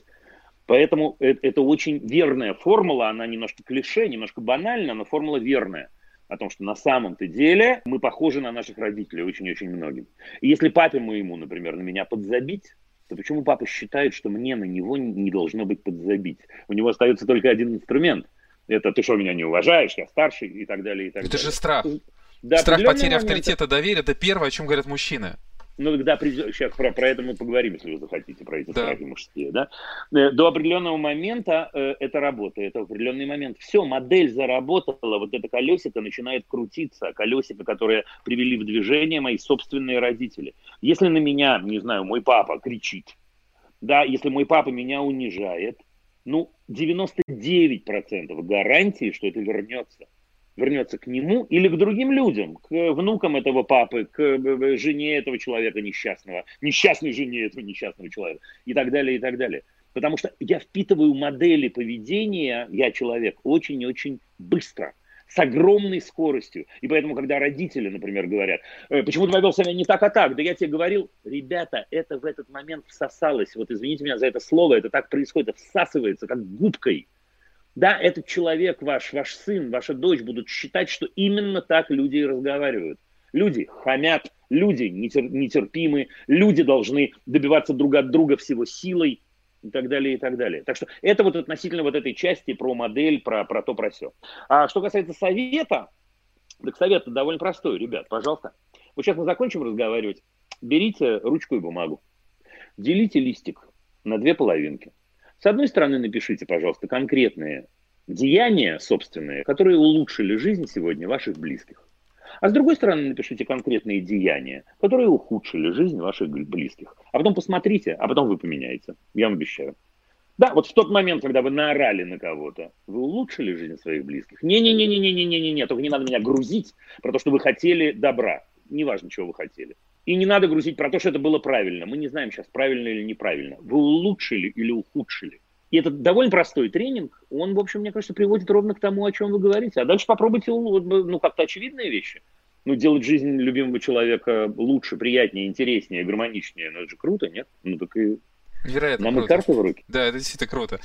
Поэтому это, это очень верная формула, она немножко клише, немножко банальна, но формула верная о том, что на самом-то деле мы похожи на наших родителей очень-очень многим. И если папе моему, например, на меня подзабить, то почему папа считает, что мне на него не должно быть подзабить? У него остается только один инструмент. Это ты что, меня не уважаешь, я старший и так далее. И так это далее. же страх. Да, страх потери момента... авторитета, доверия – это первое, о чем говорят мужчины. Ну, когда придет, сейчас про, про это мы поговорим, если вы захотите, про эти да. страхи мужские, да. Э, до определенного момента э, это работает, это определенный момент. Все, модель заработала, вот это колесико начинает крутиться, колесико, которое привели в движение мои собственные родители. Если на меня, не знаю, мой папа кричит, да, если мой папа меня унижает, ну, 99% гарантии, что это вернется вернется к нему или к другим людям, к внукам этого папы, к э, э, жене этого человека несчастного, несчастной жене этого несчастного человека и так далее, и так далее. Потому что я впитываю модели поведения, я человек, очень и очень быстро, с огромной скоростью. И поэтому, когда родители, например, говорят, э, почему ты повел себя не так, а так, да я тебе говорил, ребята, это в этот момент всосалось, вот извините меня за это слово, это так происходит, всасывается, как губкой – да, этот человек ваш, ваш сын, ваша дочь будут считать, что именно так люди и разговаривают. Люди хамят, люди нетерпимы, люди должны добиваться друг от друга всего силой и так далее, и так далее. Так что это вот относительно вот этой части про модель, про, про то, про все. А что касается совета, так совет довольно простой, ребят, пожалуйста. Вот сейчас мы закончим разговаривать. Берите ручку и бумагу. Делите листик на две половинки. С одной стороны, напишите, пожалуйста, конкретные деяния собственные, которые улучшили жизнь сегодня ваших близких. А с другой стороны, напишите конкретные деяния, которые ухудшили жизнь ваших близких. А потом посмотрите, а потом вы поменяете. Я вам обещаю. Да, вот в тот момент, когда вы наорали на кого-то, вы улучшили жизнь своих близких. Не-не-не-не-не-не-не-не, только не надо меня грузить про то, что вы хотели добра. Неважно, чего вы хотели. И не надо грузить про то, что это было правильно. Мы не знаем сейчас, правильно или неправильно. Вы улучшили или ухудшили. И это довольно простой тренинг. Он, в общем, мне кажется, приводит ровно к тому, о чем вы говорите. А дальше попробуйте, ну, как-то очевидные вещи. Ну, делать жизнь любимого человека лучше, приятнее, интереснее, гармоничнее. Ну, это же круто, нет? Ну, так и Невероятно Нам круто. и карты в руки. Да, это действительно круто.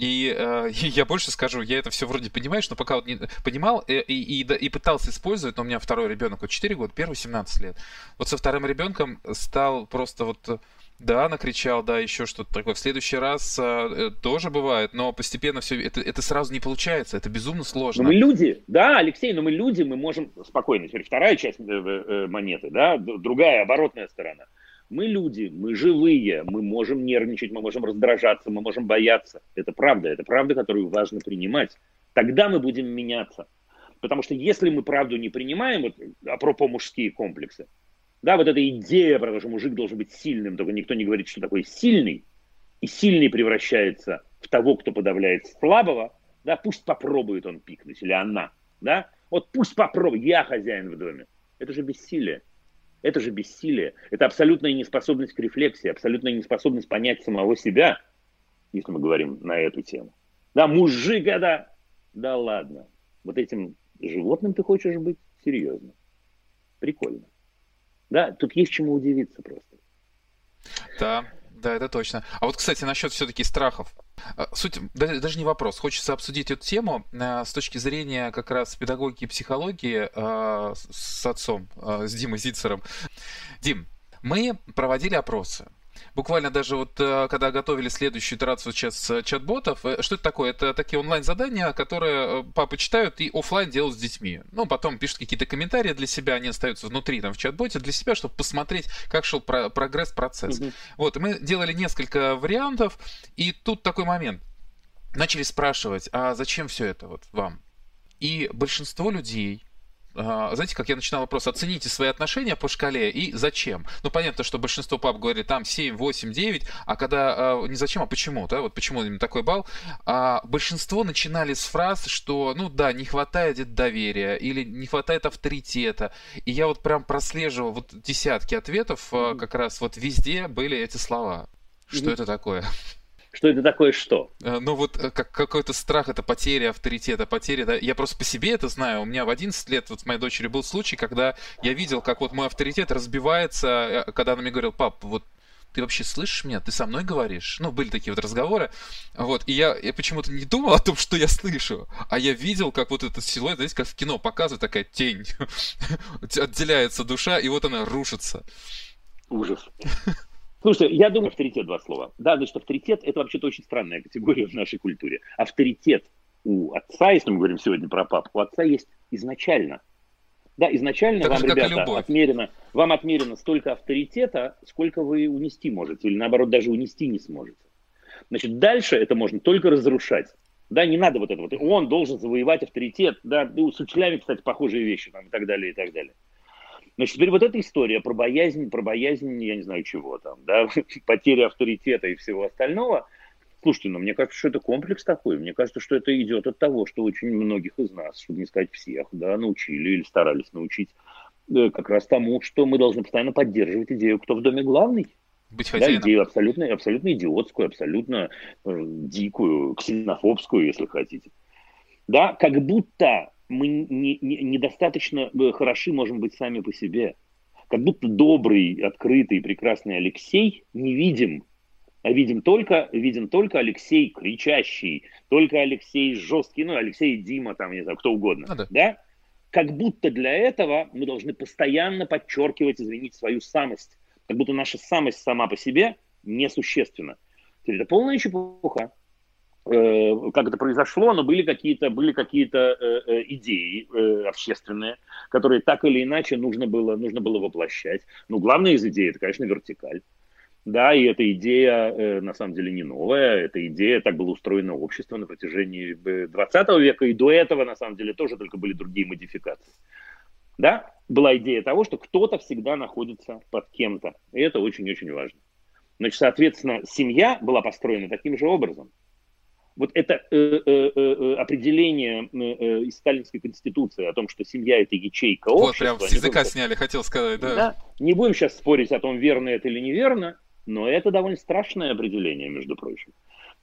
И э, *laughs* я больше скажу, я это все вроде понимаешь, но пока вот не понимал и, и, и, и пытался использовать, но у меня второй ребенок, вот 4 года, первый 17 лет. Вот со вторым ребенком стал просто вот Да, накричал, да, еще что-то такое. В следующий раз э, тоже бывает, но постепенно все это, это сразу не получается, это безумно сложно. Но мы люди, да, Алексей, но мы люди, мы можем спокойно. Теперь вторая часть э, э, монеты, да, другая оборотная сторона. Мы люди, мы живые, мы можем нервничать, мы можем раздражаться, мы можем бояться. Это правда, это правда, которую важно принимать. Тогда мы будем меняться. Потому что если мы правду не принимаем, вот, апропо мужские комплексы, да, вот эта идея про то, что мужик должен быть сильным, только никто не говорит, что такое сильный, и сильный превращается в того, кто подавляет слабого, да, пусть попробует он пикнуть, или она, да, вот пусть попробует, я хозяин в доме. Это же бессилие. Это же бессилие. Это абсолютная неспособность к рефлексии, абсолютная неспособность понять самого себя, если мы говорим на эту тему. Да, мужик это... Да ладно. Вот этим животным ты хочешь быть? Серьезно. Прикольно. Да, тут есть чему удивиться просто. Да, да, это точно. А вот, кстати, насчет все-таки страхов. А, суть, даже не вопрос. Хочется обсудить эту тему а, с точки зрения как раз педагогики и психологии а, с отцом, с Димой Зицером. Дим, мы проводили опросы буквально даже вот э, когда готовили следующую итерацию сейчас э, чат-ботов, э, что это такое? Это такие онлайн-задания, которые папы читают и офлайн делают с детьми. Ну, потом пишут какие-то комментарии для себя, они остаются внутри там в чат-боте для себя, чтобы посмотреть, как шел про- прогресс, процесс. Mm-hmm. Вот, мы делали несколько вариантов, и тут такой момент. Начали спрашивать, а зачем все это вот вам? И большинство людей знаете, как я начинал вопрос, оцените свои отношения по шкале и зачем. Ну, понятно, что большинство пап говорит там 7, 8, 9, а когда не зачем, а почему, да, вот почему именно такой балл, а большинство начинали с фраз, что, ну да, не хватает доверия или не хватает авторитета. И я вот прям прослеживал вот десятки ответов, mm-hmm. как раз вот везде были эти слова. Что mm-hmm. это такое? Что это такое что? Э, ну вот э, как, какой-то страх, это потеря авторитета, потеря, да. Я просто по себе это знаю. У меня в 11 лет вот с моей дочерью был случай, когда я видел, как вот мой авторитет разбивается, э, когда она мне говорила, пап, вот ты вообще слышишь меня? Ты со мной говоришь? Ну, были такие вот разговоры. Вот, и я, я почему-то не думал *laughs* о том, что я слышу, а я видел, как вот этот силуэт, знаете, как в кино показывает такая тень, *laughs* отделяется душа, и вот она рушится. Ужас. Слушайте, я думаю, авторитет два слова. Да, значит, авторитет это вообще-то очень странная категория в нашей культуре. Авторитет у отца, если мы говорим сегодня про папу, у отца есть изначально. Да, изначально так вам, ребята, отмерено, вам отмерено столько авторитета, сколько вы унести можете, или наоборот, даже унести не сможете. Значит, дальше это можно только разрушать. Да, не надо вот этого. Он должен завоевать авторитет. Да, с учителями, кстати, похожие вещи там, и так далее, и так далее. Значит, теперь вот эта история про боязнь, про боязнь, я не знаю чего там, да, *laughs* потери авторитета и всего остального. Слушайте, ну мне кажется, что это комплекс такой. Мне кажется, что это идет от того, что очень многих из нас, чтобы не сказать всех, да, научили или старались научить э, как раз тому, что мы должны постоянно поддерживать идею, кто в доме главный. Быть да, идею абсолютно, абсолютно идиотскую, абсолютно э, дикую, ксенофобскую, если хотите. Да, как будто мы не, не, недостаточно э, хороши можем быть сами по себе. Как будто добрый, открытый, прекрасный Алексей не видим, а видим только, видим только Алексей кричащий, только Алексей жесткий, ну, Алексей Дима, там, не знаю, кто угодно, ну, да. да? Как будто для этого мы должны постоянно подчеркивать, извините, свою самость. Как будто наша самость сама по себе несущественна. Это полная чепуха. Э, как это произошло, но были какие-то были какие-то э, э, идеи общественные, которые так или иначе нужно было нужно было воплощать. Ну, главная из идей это, конечно, вертикаль. Да, и эта идея на самом деле не новая, эта идея, так было устроено общество на протяжении 20 века, и до этого, на самом деле, тоже только были другие модификации. Да, была идея того, что кто-то всегда находится под кем-то, и это очень-очень важно. Значит, соответственно, семья была построена таким же образом вот это э, э, э, определение из сталинской конституции о том, что семья это ячейка общества. Вот прям с языка будем, сняли, хотел сказать, да. да. Не будем сейчас спорить о том, верно это или неверно, но это довольно страшное определение, между прочим.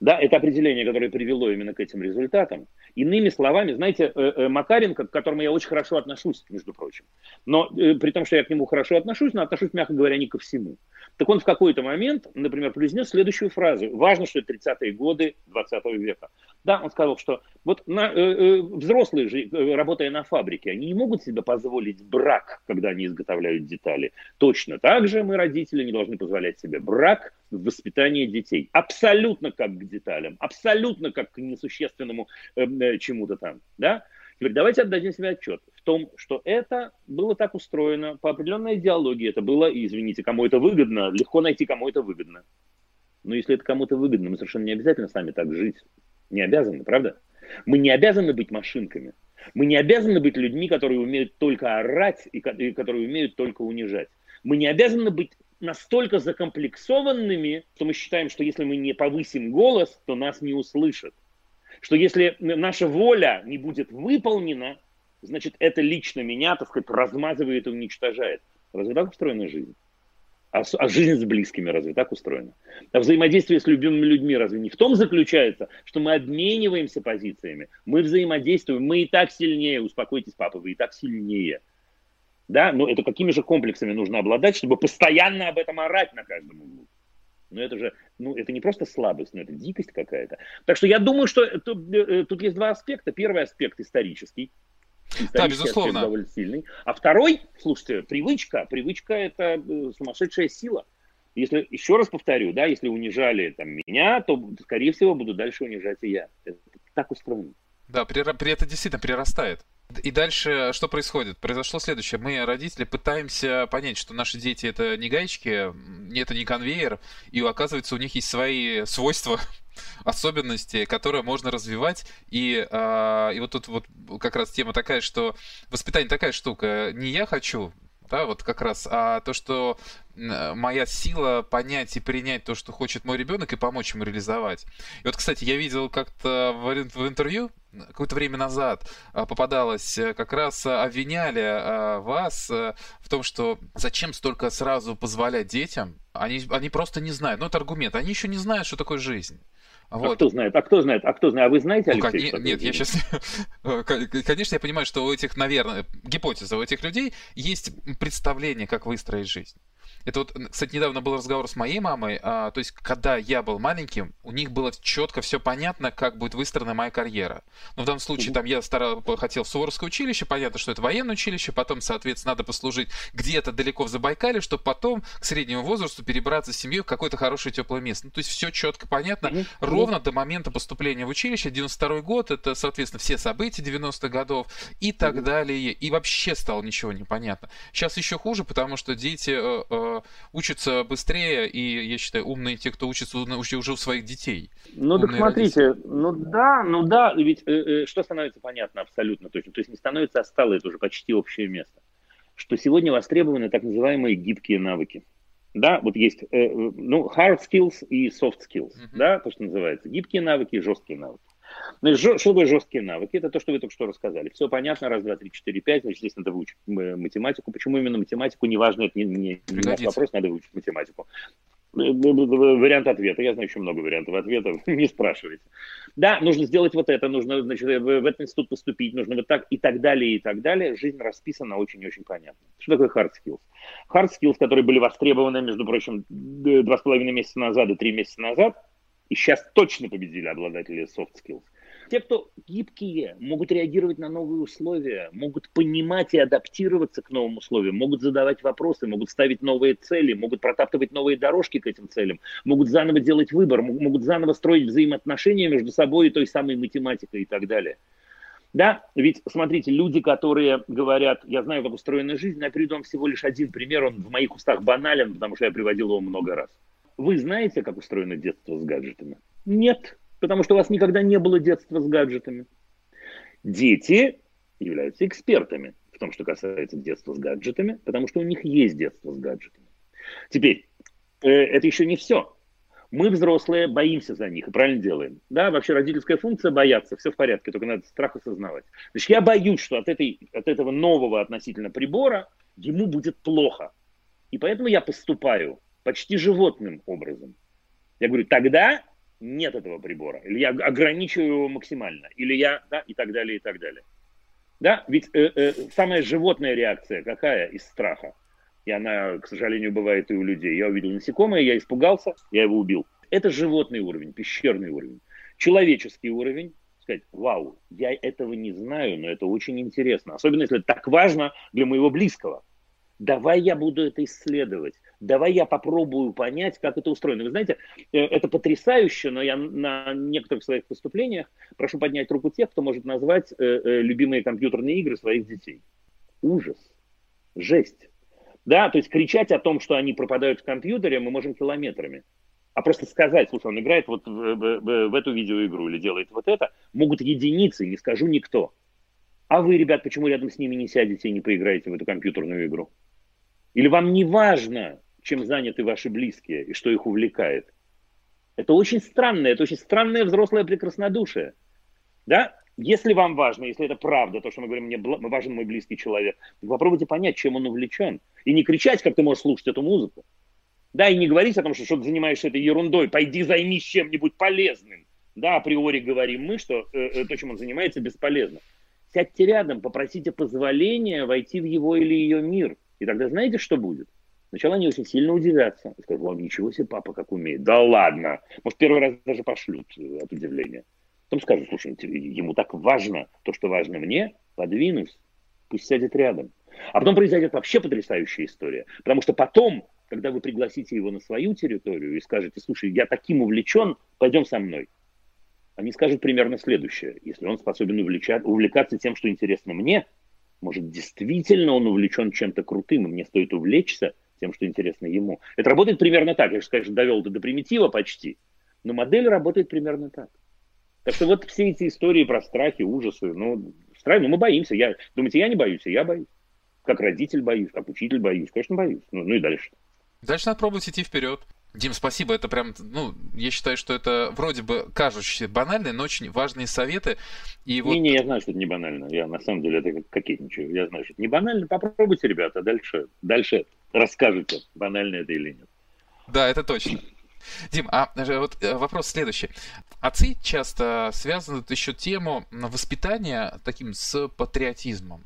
Да, это определение, которое привело именно к этим результатам. Иными словами, знаете, Макаренко, к которому я очень хорошо отношусь, между прочим, но при том, что я к нему хорошо отношусь, но отношусь, мягко говоря, не ко всему. Так он в какой-то момент, например, произнес следующую фразу. Важно, что это 30-е годы 20 века. Да, он сказал, что вот на, э, э, взрослые же, э, работая на фабрике, они не могут себе позволить брак, когда они изготовляют детали. Точно так же мы, родители, не должны позволять себе брак враг в детей. Абсолютно как к деталям, абсолютно как к несущественному э, э, чему-то там. Да? Теперь давайте отдадим себе отчет в том, что это было так устроено по определенной идеологии. Это было, извините, кому это выгодно, легко найти, кому это выгодно. Но если это кому-то выгодно, мы совершенно не обязательно сами так жить. Не обязаны, правда? Мы не обязаны быть машинками. Мы не обязаны быть людьми, которые умеют только орать и которые умеют только унижать. Мы не обязаны быть настолько закомплексованными, что мы считаем, что если мы не повысим голос, то нас не услышат. Что если наша воля не будет выполнена, значит, это лично меня, так сказать, размазывает и уничтожает. Разве так устроена жизнь? А, а жизнь с близкими разве так устроена? А взаимодействие с любимыми людьми разве не в том заключается, что мы обмениваемся позициями, мы взаимодействуем, мы и так сильнее, успокойтесь, папа, вы и так сильнее. Да, но это какими же комплексами нужно обладать, чтобы постоянно об этом орать на каждом углу? Ну это же, ну это не просто слабость, но это дикость какая-то. Так что я думаю, что тут, э, тут есть два аспекта. Первый аспект исторический, да, безусловно. довольно сильный. А второй, слушайте, привычка. Привычка – это э, сумасшедшая сила. Если, еще раз повторю, да, если унижали там, меня, то, скорее всего, буду дальше унижать и я. Это так устроено. Да, при, при это действительно прирастает. И дальше что происходит? Произошло следующее. Мы, родители, пытаемся понять, что наши дети это не гаечки, это не конвейер, и оказывается, у них есть свои свойства, *laughs* особенности, которые можно развивать. И, э, и вот тут вот как раз тема такая, что воспитание такая штука. Не я хочу, да, вот как раз, а то, что моя сила понять и принять то, что хочет мой ребенок, и помочь ему реализовать. И вот, кстати, я видел как-то в, интервью какое-то время назад а, попадалось, э, как раз обвиняли а, вас э, в том, что зачем столько сразу позволять детям, они, они просто не знают. Ну, это аргумент. Они еще не знают, что такое жизнь. А вот. А кто знает? А кто знает? А кто знает? А вы знаете, ну, Алексей? Ну, нет, я сейчас... *laughs* Конечно, я понимаю, что у этих, наверное, гипотеза у этих людей есть представление, как выстроить жизнь. Это вот, кстати, недавно был разговор с моей мамой. А, то есть, когда я был маленьким, у них было четко все понятно, как будет выстроена моя карьера. Но в данном случае, там, я старал, хотел в Суворовское училище, понятно, что это военное училище, потом, соответственно, надо послужить где-то далеко в Забайкале, чтобы потом к среднему возрасту перебраться с семьей в какое-то хорошее теплое место. Ну, то есть, все четко понятно, mm-hmm. Ровно до момента поступления в училище. 92 год, это, соответственно, все события 90-х годов и так далее. И вообще стало ничего непонятно. Сейчас еще хуже, потому что дети э, э, учатся быстрее, и я считаю, умные те, кто учится уже у своих детей. Ну так смотрите, родители. ну да, ну да, ведь э, э, что становится понятно абсолютно точно, то есть не становится, а стало это уже почти общее место, что сегодня востребованы так называемые гибкие навыки. Да, вот есть, э, э ну, hard skills и soft skills, uh-huh. да, то, что называется, гибкие навыки и жесткие навыки. Ну, что такое жесткие навыки? Это то, что вы только что рассказали. Все понятно, раз, два, три, четыре, пять, значит, здесь надо выучить математику. Почему именно математику? Неважно, это не, не, не наш вопрос, надо выучить математику. Вариант ответа. Я знаю еще много вариантов ответа. *laughs* Не спрашивайте. Да, нужно сделать вот это, нужно значит, в этот институт поступить, нужно вот так и так далее, и так далее. Жизнь расписана очень-очень понятно. Что такое hard skills? Hard skills, которые были востребованы, между прочим, два с половиной месяца назад и три месяца назад – и сейчас точно победили обладатели soft skills. Те, кто гибкие, могут реагировать на новые условия, могут понимать и адаптироваться к новым условиям, могут задавать вопросы, могут ставить новые цели, могут протаптывать новые дорожки к этим целям, могут заново делать выбор, могут заново строить взаимоотношения между собой и той самой математикой и так далее. Да, ведь смотрите, люди, которые говорят, я знаю, как устроена жизнь, я приведу вам всего лишь один пример, он в моих устах банален, потому что я приводил его много раз. Вы знаете, как устроено детство с гаджетами? Нет, потому что у вас никогда не было детства с гаджетами. Дети являются экспертами в том, что касается детства с гаджетами, потому что у них есть детство с гаджетами. Теперь, э, это еще не все. Мы, взрослые, боимся за них и правильно делаем. Да, вообще родительская функция бояться, все в порядке, только надо страх осознавать. Значит, я боюсь, что от, этой, от этого нового относительно прибора ему будет плохо. И поэтому я поступаю почти животным образом. Я говорю, тогда нет этого прибора, или я ограничиваю его максимально, или я, да, и так далее, и так далее. Да, ведь э, э, самая животная реакция какая из страха? И она, к сожалению, бывает и у людей. Я увидел насекомое, я испугался, я его убил. Это животный уровень, пещерный уровень. Человеческий уровень, сказать, вау, я этого не знаю, но это очень интересно. Особенно, если это так важно для моего близкого. Давай я буду это исследовать Давай я попробую понять, как это устроено. Вы знаете, э, это потрясающе, но я на некоторых своих выступлениях прошу поднять руку тех, кто может назвать э, э, любимые компьютерные игры своих детей. Ужас. Жесть. Да, то есть кричать о том, что они пропадают в компьютере, мы можем километрами. А просто сказать, слушай, он играет вот в, в, в, эту видеоигру или делает вот это, могут единицы, не скажу никто. А вы, ребят, почему рядом с ними не сядете и не поиграете в эту компьютерную игру? Или вам не важно, чем заняты ваши близкие и что их увлекает? Это очень странное, это очень странное взрослое прекраснодушие. Да? Если вам важно, если это правда, то, что мы говорим, мне важен мой близкий человек, попробуйте понять, чем он увлечен. И не кричать, как ты можешь слушать эту музыку. Да, и не говорить о том, что, что ты занимаешься этой ерундой, пойди займись чем-нибудь полезным. Да, априори говорим мы, что э, э, то, чем он занимается, бесполезно. Сядьте рядом, попросите позволения войти в его или ее мир. И тогда знаете, что будет? Сначала они очень сильно удивятся. Скажут, вам ничего себе, папа как умеет. Да ладно. Может, первый раз даже пошлют э, от удивления. Потом скажут, слушай, ему так важно то, что важно мне, подвинусь, пусть сядет рядом. А потом произойдет вообще потрясающая история. Потому что потом, когда вы пригласите его на свою территорию и скажете, слушай, я таким увлечен, пойдем со мной. Они скажут примерно следующее. Если он способен увлечать, увлекаться тем, что интересно мне, может, действительно он увлечен чем-то крутым, и мне стоит увлечься тем, что интересно ему. Это работает примерно так. Я же, конечно, довел это до примитива почти, но модель работает примерно так. Так что вот все эти истории про страхи, ужасы, ну, страх, ну мы боимся. Я, думаете, я не боюсь? Я боюсь. Как родитель боюсь, как учитель боюсь. Конечно, боюсь. Ну, ну и дальше. Дальше надо пробовать идти вперед. Дим, спасибо. Это прям, ну, я считаю, что это вроде бы кажущиеся банальные, но очень важные советы. И вот... Не-не, я знаю, что это не банально. Я на самом деле это кокетничаю. Я знаю, что это не банально. Попробуйте, ребята, дальше, дальше расскажете, банально это или нет. Да, это точно. Дим, а э, вот э, вопрос следующий. Отцы часто связывают еще тему воспитания таким с патриотизмом.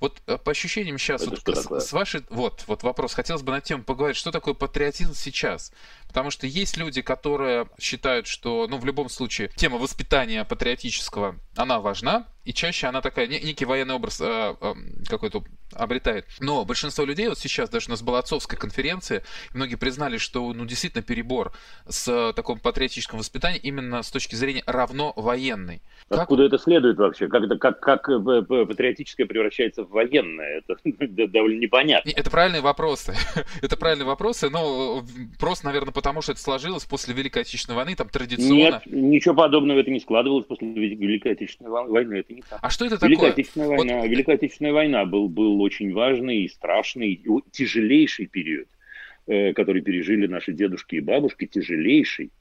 Вот э, по ощущениям сейчас, вот, с, с вашей, вот, вот вопрос, хотелось бы на тему поговорить, что такое патриотизм сейчас? Потому что есть люди, которые считают, что, ну, в любом случае, тема воспитания патриотического, она важна, и чаще она такая, некий военный образ э, э, какой-то обретает. Но большинство людей, вот сейчас даже у нас была отцовская конференция, многие признали, что, ну, действительно перебор с таком патриотическим воспитанием именно с точки зрения равно военной. Откуда как... это следует вообще? Как, как, как э, патриотическое превращается в военное? Это *laughs* довольно непонятно. Это правильные вопросы. *laughs* это правильные вопросы, но просто, наверное, потому что это сложилось после Великой Отечественной войны, там традиционно... Нет, ничего подобного это не складывалось после Великой Отечественной войны, это не так. А что это Великая такое? Отечественная война, вот... Великая Отечественная война был, был очень важный и страшный, тяжелейший период, э, который пережили наши дедушки и бабушки, тяжелейший.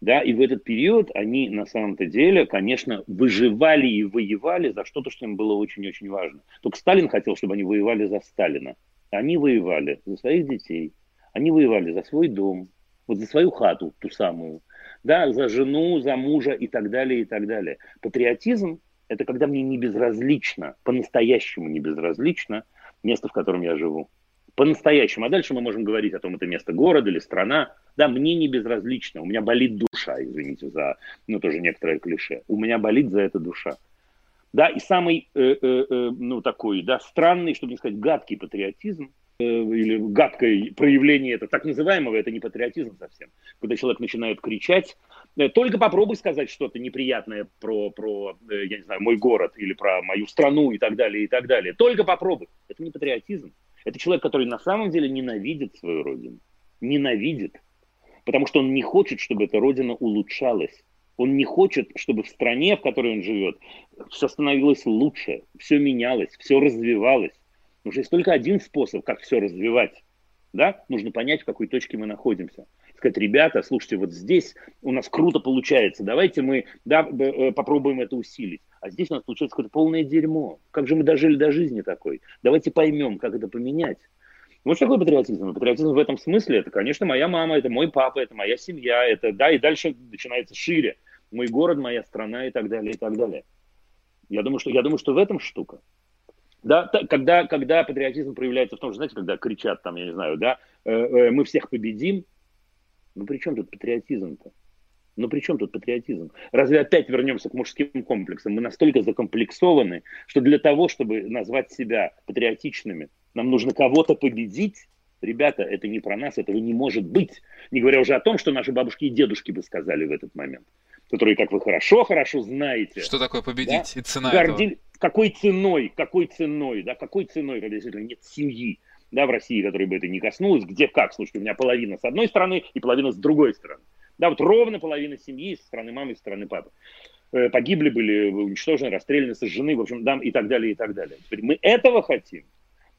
Да, и в этот период они на самом-то деле, конечно, выживали и воевали за что-то, что им было очень-очень важно. Только Сталин хотел, чтобы они воевали за Сталина. Они воевали за своих детей, они воевали за свой дом, вот за свою хату, ту самую, да, за жену, за мужа и так далее, и так далее. Патриотизм – это когда мне не безразлично, по-настоящему не безразлично место, в котором я живу. По-настоящему. А дальше мы можем говорить о том, это место города или страна. Да, мне не безразлично, у меня болит душа, извините за, ну, тоже некоторое клише. У меня болит за это душа. Да, и самый, э, э, э, ну, такой, да, странный, чтобы не сказать, гадкий патриотизм – или гадкое проявление это так называемого, это не патриотизм совсем. Когда человек начинает кричать, э, только попробуй сказать что-то неприятное про, про, э, я не знаю, мой город или про мою страну и так далее, и так далее. Только попробуй. Это не патриотизм. Это человек, который на самом деле ненавидит свою родину. Ненавидит. Потому что он не хочет, чтобы эта родина улучшалась. Он не хочет, чтобы в стране, в которой он живет, все становилось лучше, все менялось, все развивалось. Потому что есть только один способ, как все развивать. Да? Нужно понять, в какой точке мы находимся. Сказать, ребята, слушайте, вот здесь у нас круто получается, давайте мы да, э, попробуем это усилить. А здесь у нас получается какое-то полное дерьмо. Как же мы дожили до жизни такой? Давайте поймем, как это поменять. Вот что такое патриотизм? Патриотизм в этом смысле, это, конечно, моя мама, это мой папа, это моя семья, это, да, и дальше начинается шире. Мой город, моя страна и так далее, и так далее. Я думаю, что, я думаю, что в этом штука. Да, когда, когда патриотизм проявляется в том, что, знаете, когда кричат там, я не знаю, да, э, э, мы всех победим, ну при чем тут патриотизм-то? Ну при чем тут патриотизм? Разве опять вернемся к мужским комплексам? Мы настолько закомплексованы, что для того, чтобы назвать себя патриотичными, нам нужно кого-то победить, Ребята, это не про нас, этого не может быть. Не говоря уже о том, что наши бабушки и дедушки бы сказали в этот момент. Которые, как вы хорошо-хорошо знаете. Что такое победить да, и цена гордили, этого. Какой ценой, какой ценой, да, какой ценой, когда действительно нет семьи, да, в России, которой бы это не коснулось, где как, слушайте, у меня половина с одной стороны и половина с другой стороны. Да, вот ровно половина семьи со стороны мамы и со стороны папы. Э, погибли, были уничтожены, расстреляны, сожжены, в общем, да, и так далее, и так далее. Теперь мы этого хотим.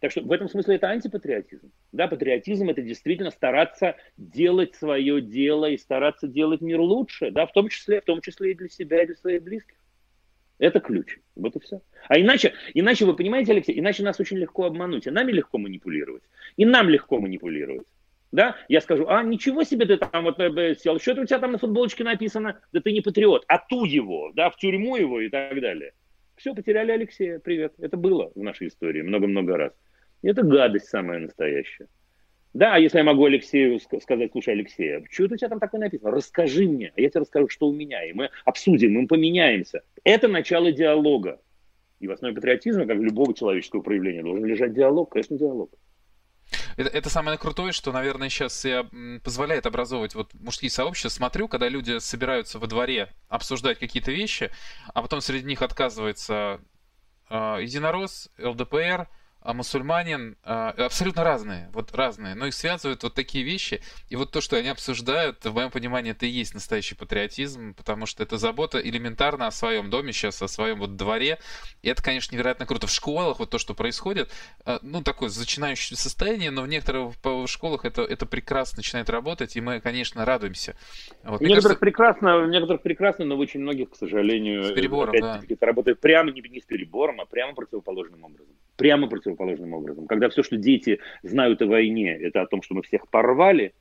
Так что в этом смысле это антипатриотизм. Да, патриотизм это действительно стараться делать свое дело и стараться делать мир лучше, да, в том числе, в том числе и для себя, и для своих близких. Это ключ. Вот и все. А иначе, иначе вы понимаете, Алексей, иначе нас очень легко обмануть, и нами легко манипулировать, и нам легко манипулировать. Да, я скажу, а ничего себе ты там вот э, сел, что это у тебя там на футболочке написано? Да ты не патриот, а ту его, да, в тюрьму его и так далее. Все, потеряли Алексея, привет. Это было в нашей истории много-много раз. Это гадость самая настоящая. Да, если я могу Алексею сказать, слушай, Алексей, а что у тебя там такое написано? Расскажи мне, а я тебе расскажу, что у меня, и мы обсудим, мы поменяемся. Это начало диалога. И в основе патриотизма, как любого человеческого проявления, должен лежать диалог, конечно, диалог. Это, это самое крутое, что, наверное, сейчас я позволяет образовывать вот мужские сообщества. Смотрю, когда люди собираются во дворе обсуждать какие-то вещи, а потом среди них отказывается э, единорос, ЛДПР, а мусульманин а, абсолютно разные, вот разные, но их связывают вот такие вещи, и вот то, что они обсуждают, в моем понимании, это и есть настоящий патриотизм, потому что это забота элементарно о своем доме сейчас, о своем вот дворе, и это, конечно, невероятно круто. В школах вот то, что происходит, а, ну, такое зачинающее состояние, но в некоторых школах это, это прекрасно начинает работать, и мы, конечно, радуемся. Вот, в некоторых кажется... прекрасно, в некоторых прекрасно, но в очень многих, к сожалению, с перебором, да. это работает прямо не, не с перебором, а прямо противоположным образом. Прямо противоположным образом. Когда все, что дети знают о войне, это о том, что мы всех порвали,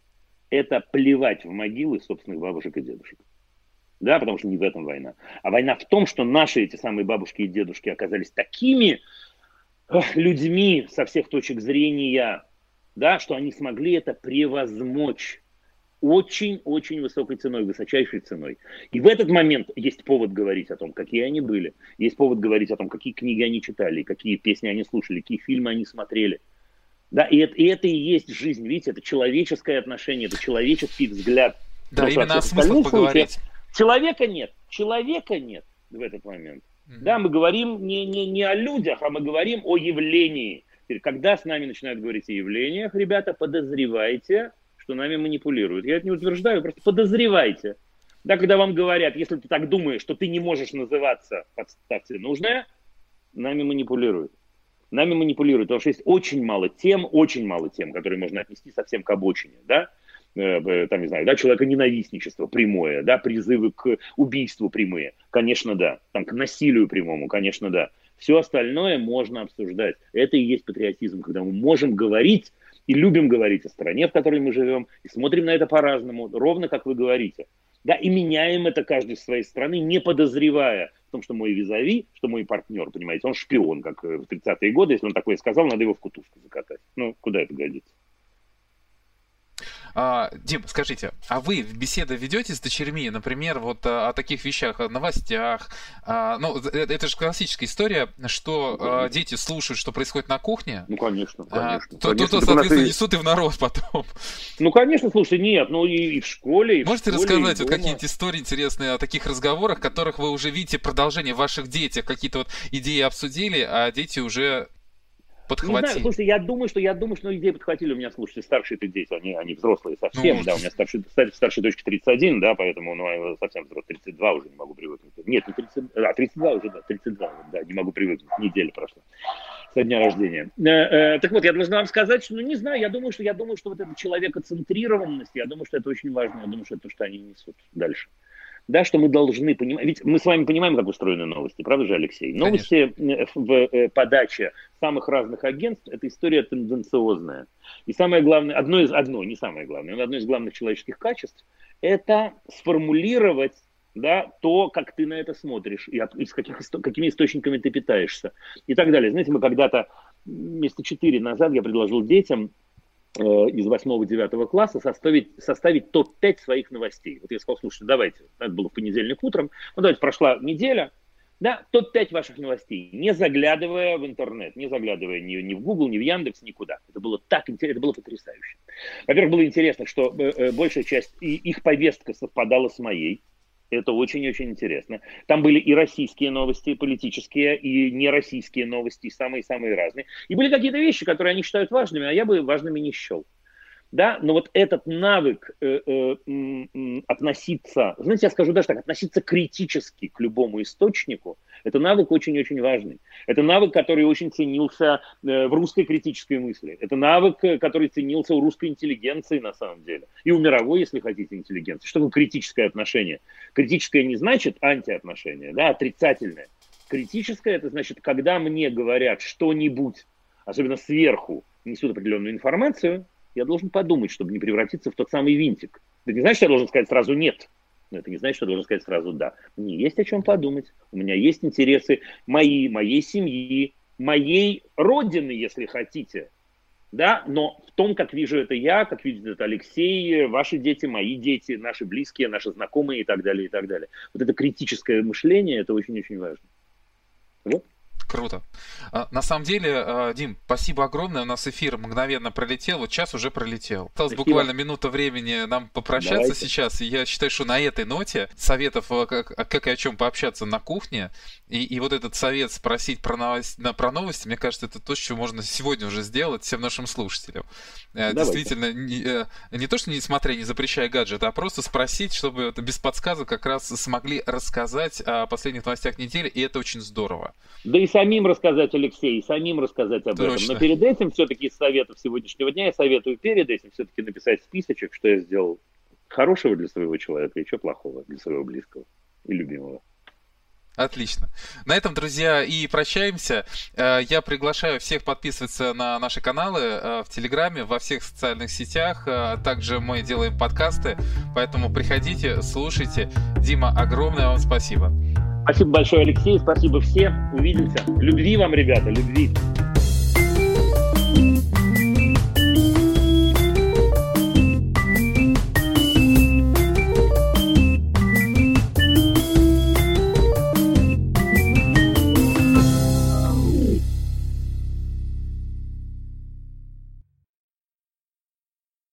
это плевать в могилы собственных бабушек и дедушек. Да, потому что не в этом война. А война в том, что наши эти самые бабушки и дедушки оказались такими людьми со всех точек зрения, да, что они смогли это превозмочь очень-очень высокой ценой, высочайшей ценой. И в этот момент есть повод говорить о том, какие они были. Есть повод говорить о том, какие книги они читали, какие песни они слушали, какие фильмы они смотрели. Да, и это, и это и есть жизнь, видите, это человеческое отношение, это человеческий взгляд. Да, Просто именно о смыслах поговорить. Человека нет, человека нет в этот момент. Mm-hmm. Да, мы говорим не, не, не о людях, а мы говорим о явлении. Когда с нами начинают говорить о явлениях, ребята, подозревайте, что нами манипулируют. Я это не утверждаю, просто подозревайте. Да, когда вам говорят, если ты так думаешь, что ты не можешь называться, подставьте нужное, нами манипулируют. Нами манипулируют, потому что есть очень мало тем, очень мало тем, которые можно отнести совсем к обочине, да, э, там, не знаю, да, человека ненавистничество прямое, да, призывы к убийству прямые, конечно, да, там, к насилию прямому, конечно, да. Все остальное можно обсуждать. Это и есть патриотизм, когда мы можем говорить и любим говорить о стране, в которой мы живем, и смотрим на это по-разному, ровно как вы говорите. Да, и меняем это каждый в своей страны, не подозревая в том, что мой визави, что мой партнер, понимаете, он шпион, как в 30-е годы, если он такое сказал, надо его в кутузку закатать. Ну, куда это годится? А, Дим, скажите, а вы в беседы ведете с дочерьми, например, вот а, о таких вещах, о новостях? А, ну, это, это же классическая история, что ну, а, дети слушают, что происходит на кухне. Ну, конечно, конечно. А, то, конечно. то, то, соответственно, несут и в народ потом. Ну, конечно, слушай, нет, ну и, и в школе, и Можете в школе, рассказать вот какие-нибудь истории интересные о таких разговорах, которых вы уже видите продолжение в ваших детях, какие-то вот идеи обсудили, а дети уже подхватили? Не знаю, слушайте, я думаю, что я думаю, что идеи подхватили у меня, слушайте, старшие это дети, они, они взрослые совсем, ну, да, у меня старший, старшая дочка 31, да, поэтому, ну, совсем взрослый, 32 уже не могу привыкнуть. Нет, не 30, а, 32 уже, да, 32, да, не могу привыкнуть, неделя прошла со дня рождения. Э, э, так вот, я должен вам сказать, что, ну, не знаю, я думаю, что, я думаю, что вот эта человекоцентрированность, я думаю, что это очень важно, я думаю, что это то, что они несут дальше да, что мы должны понимать, ведь мы с вами понимаем, как устроены новости, правда же, Алексей? Новости Конечно. Э, в э, подаче самых разных агентств – это история тенденциозная. И самое главное, одно из, одно, не самое главное, но одно из главных человеческих качеств – это сформулировать да, то, как ты на это смотришь, и из каких, какими источниками ты питаешься, и так далее. Знаете, мы когда-то, месяца четыре назад я предложил детям из 8-9 класса составить, составить топ-5 своих новостей. Вот я сказал, слушайте, давайте, это было в понедельник утром, ну давайте, прошла неделя, Да, топ-5 ваших новостей, не заглядывая в интернет, не заглядывая ни, ни в Google, ни в Яндекс, никуда. Это было так интересно, это было потрясающе. Во-первых, было интересно, что э, э большая часть их повестка совпадала с моей. Это очень-очень интересно. Там были и российские новости, политические, и нероссийские новости, самые-самые разные. И были какие-то вещи, которые они считают важными, а я бы важными не счел да, но вот этот навык э, э, относиться, знаете, я скажу даже так, относиться критически к любому источнику, это навык очень-очень важный. Это навык, который очень ценился э, в русской критической мысли. Это навык, э, который ценился у русской интеллигенции на самом деле. И у мировой, если хотите, интеллигенции. Что такое критическое отношение? Критическое не значит антиотношение, да, отрицательное. Критическое это значит, когда мне говорят что-нибудь, особенно сверху, несут определенную информацию, я должен подумать, чтобы не превратиться в тот самый винтик. Это не значит, что я должен сказать сразу «нет». Но это не значит, что я должен сказать сразу «да». Мне есть о чем подумать. У меня есть интересы мои, моей семьи, моей родины, если хотите. Да, но в том, как вижу это я, как видит это Алексей, ваши дети, мои дети, наши близкие, наши знакомые и так далее, и так далее. Вот это критическое мышление, это очень-очень важно. Вот. Круто. А, на самом деле, а, Дим, спасибо огромное. У нас эфир мгновенно пролетел. Вот час уже пролетел. Осталось спасибо. буквально минута времени нам попрощаться Давайте. сейчас. И я считаю, что на этой ноте советов, а, как, как и о чем пообщаться на кухне, и, и вот этот совет спросить про, новость, про новости, мне кажется, это то, что можно сегодня уже сделать всем нашим слушателям. Э, Давайте. Действительно, не, э, не то, что не смотря, не запрещая гаджеты, а просто спросить, чтобы без подсказок как раз смогли рассказать о последних новостях недели, и это очень здорово. Да и самим рассказать, Алексей, и самим рассказать об Точно. этом. Но перед этим все-таки из советов сегодняшнего дня я советую перед этим все-таки написать списочек, что я сделал хорошего для своего человека и что плохого для своего близкого и любимого. Отлично. На этом, друзья, и прощаемся. Э, я приглашаю всех подписываться на наши каналы э, в Телеграме, во всех социальных сетях. Э, также мы делаем подкасты, поэтому приходите, слушайте. Дима, огромное вам спасибо. Спасибо большое, Алексей. Спасибо всем. Увидимся. Любви вам, ребята, любви.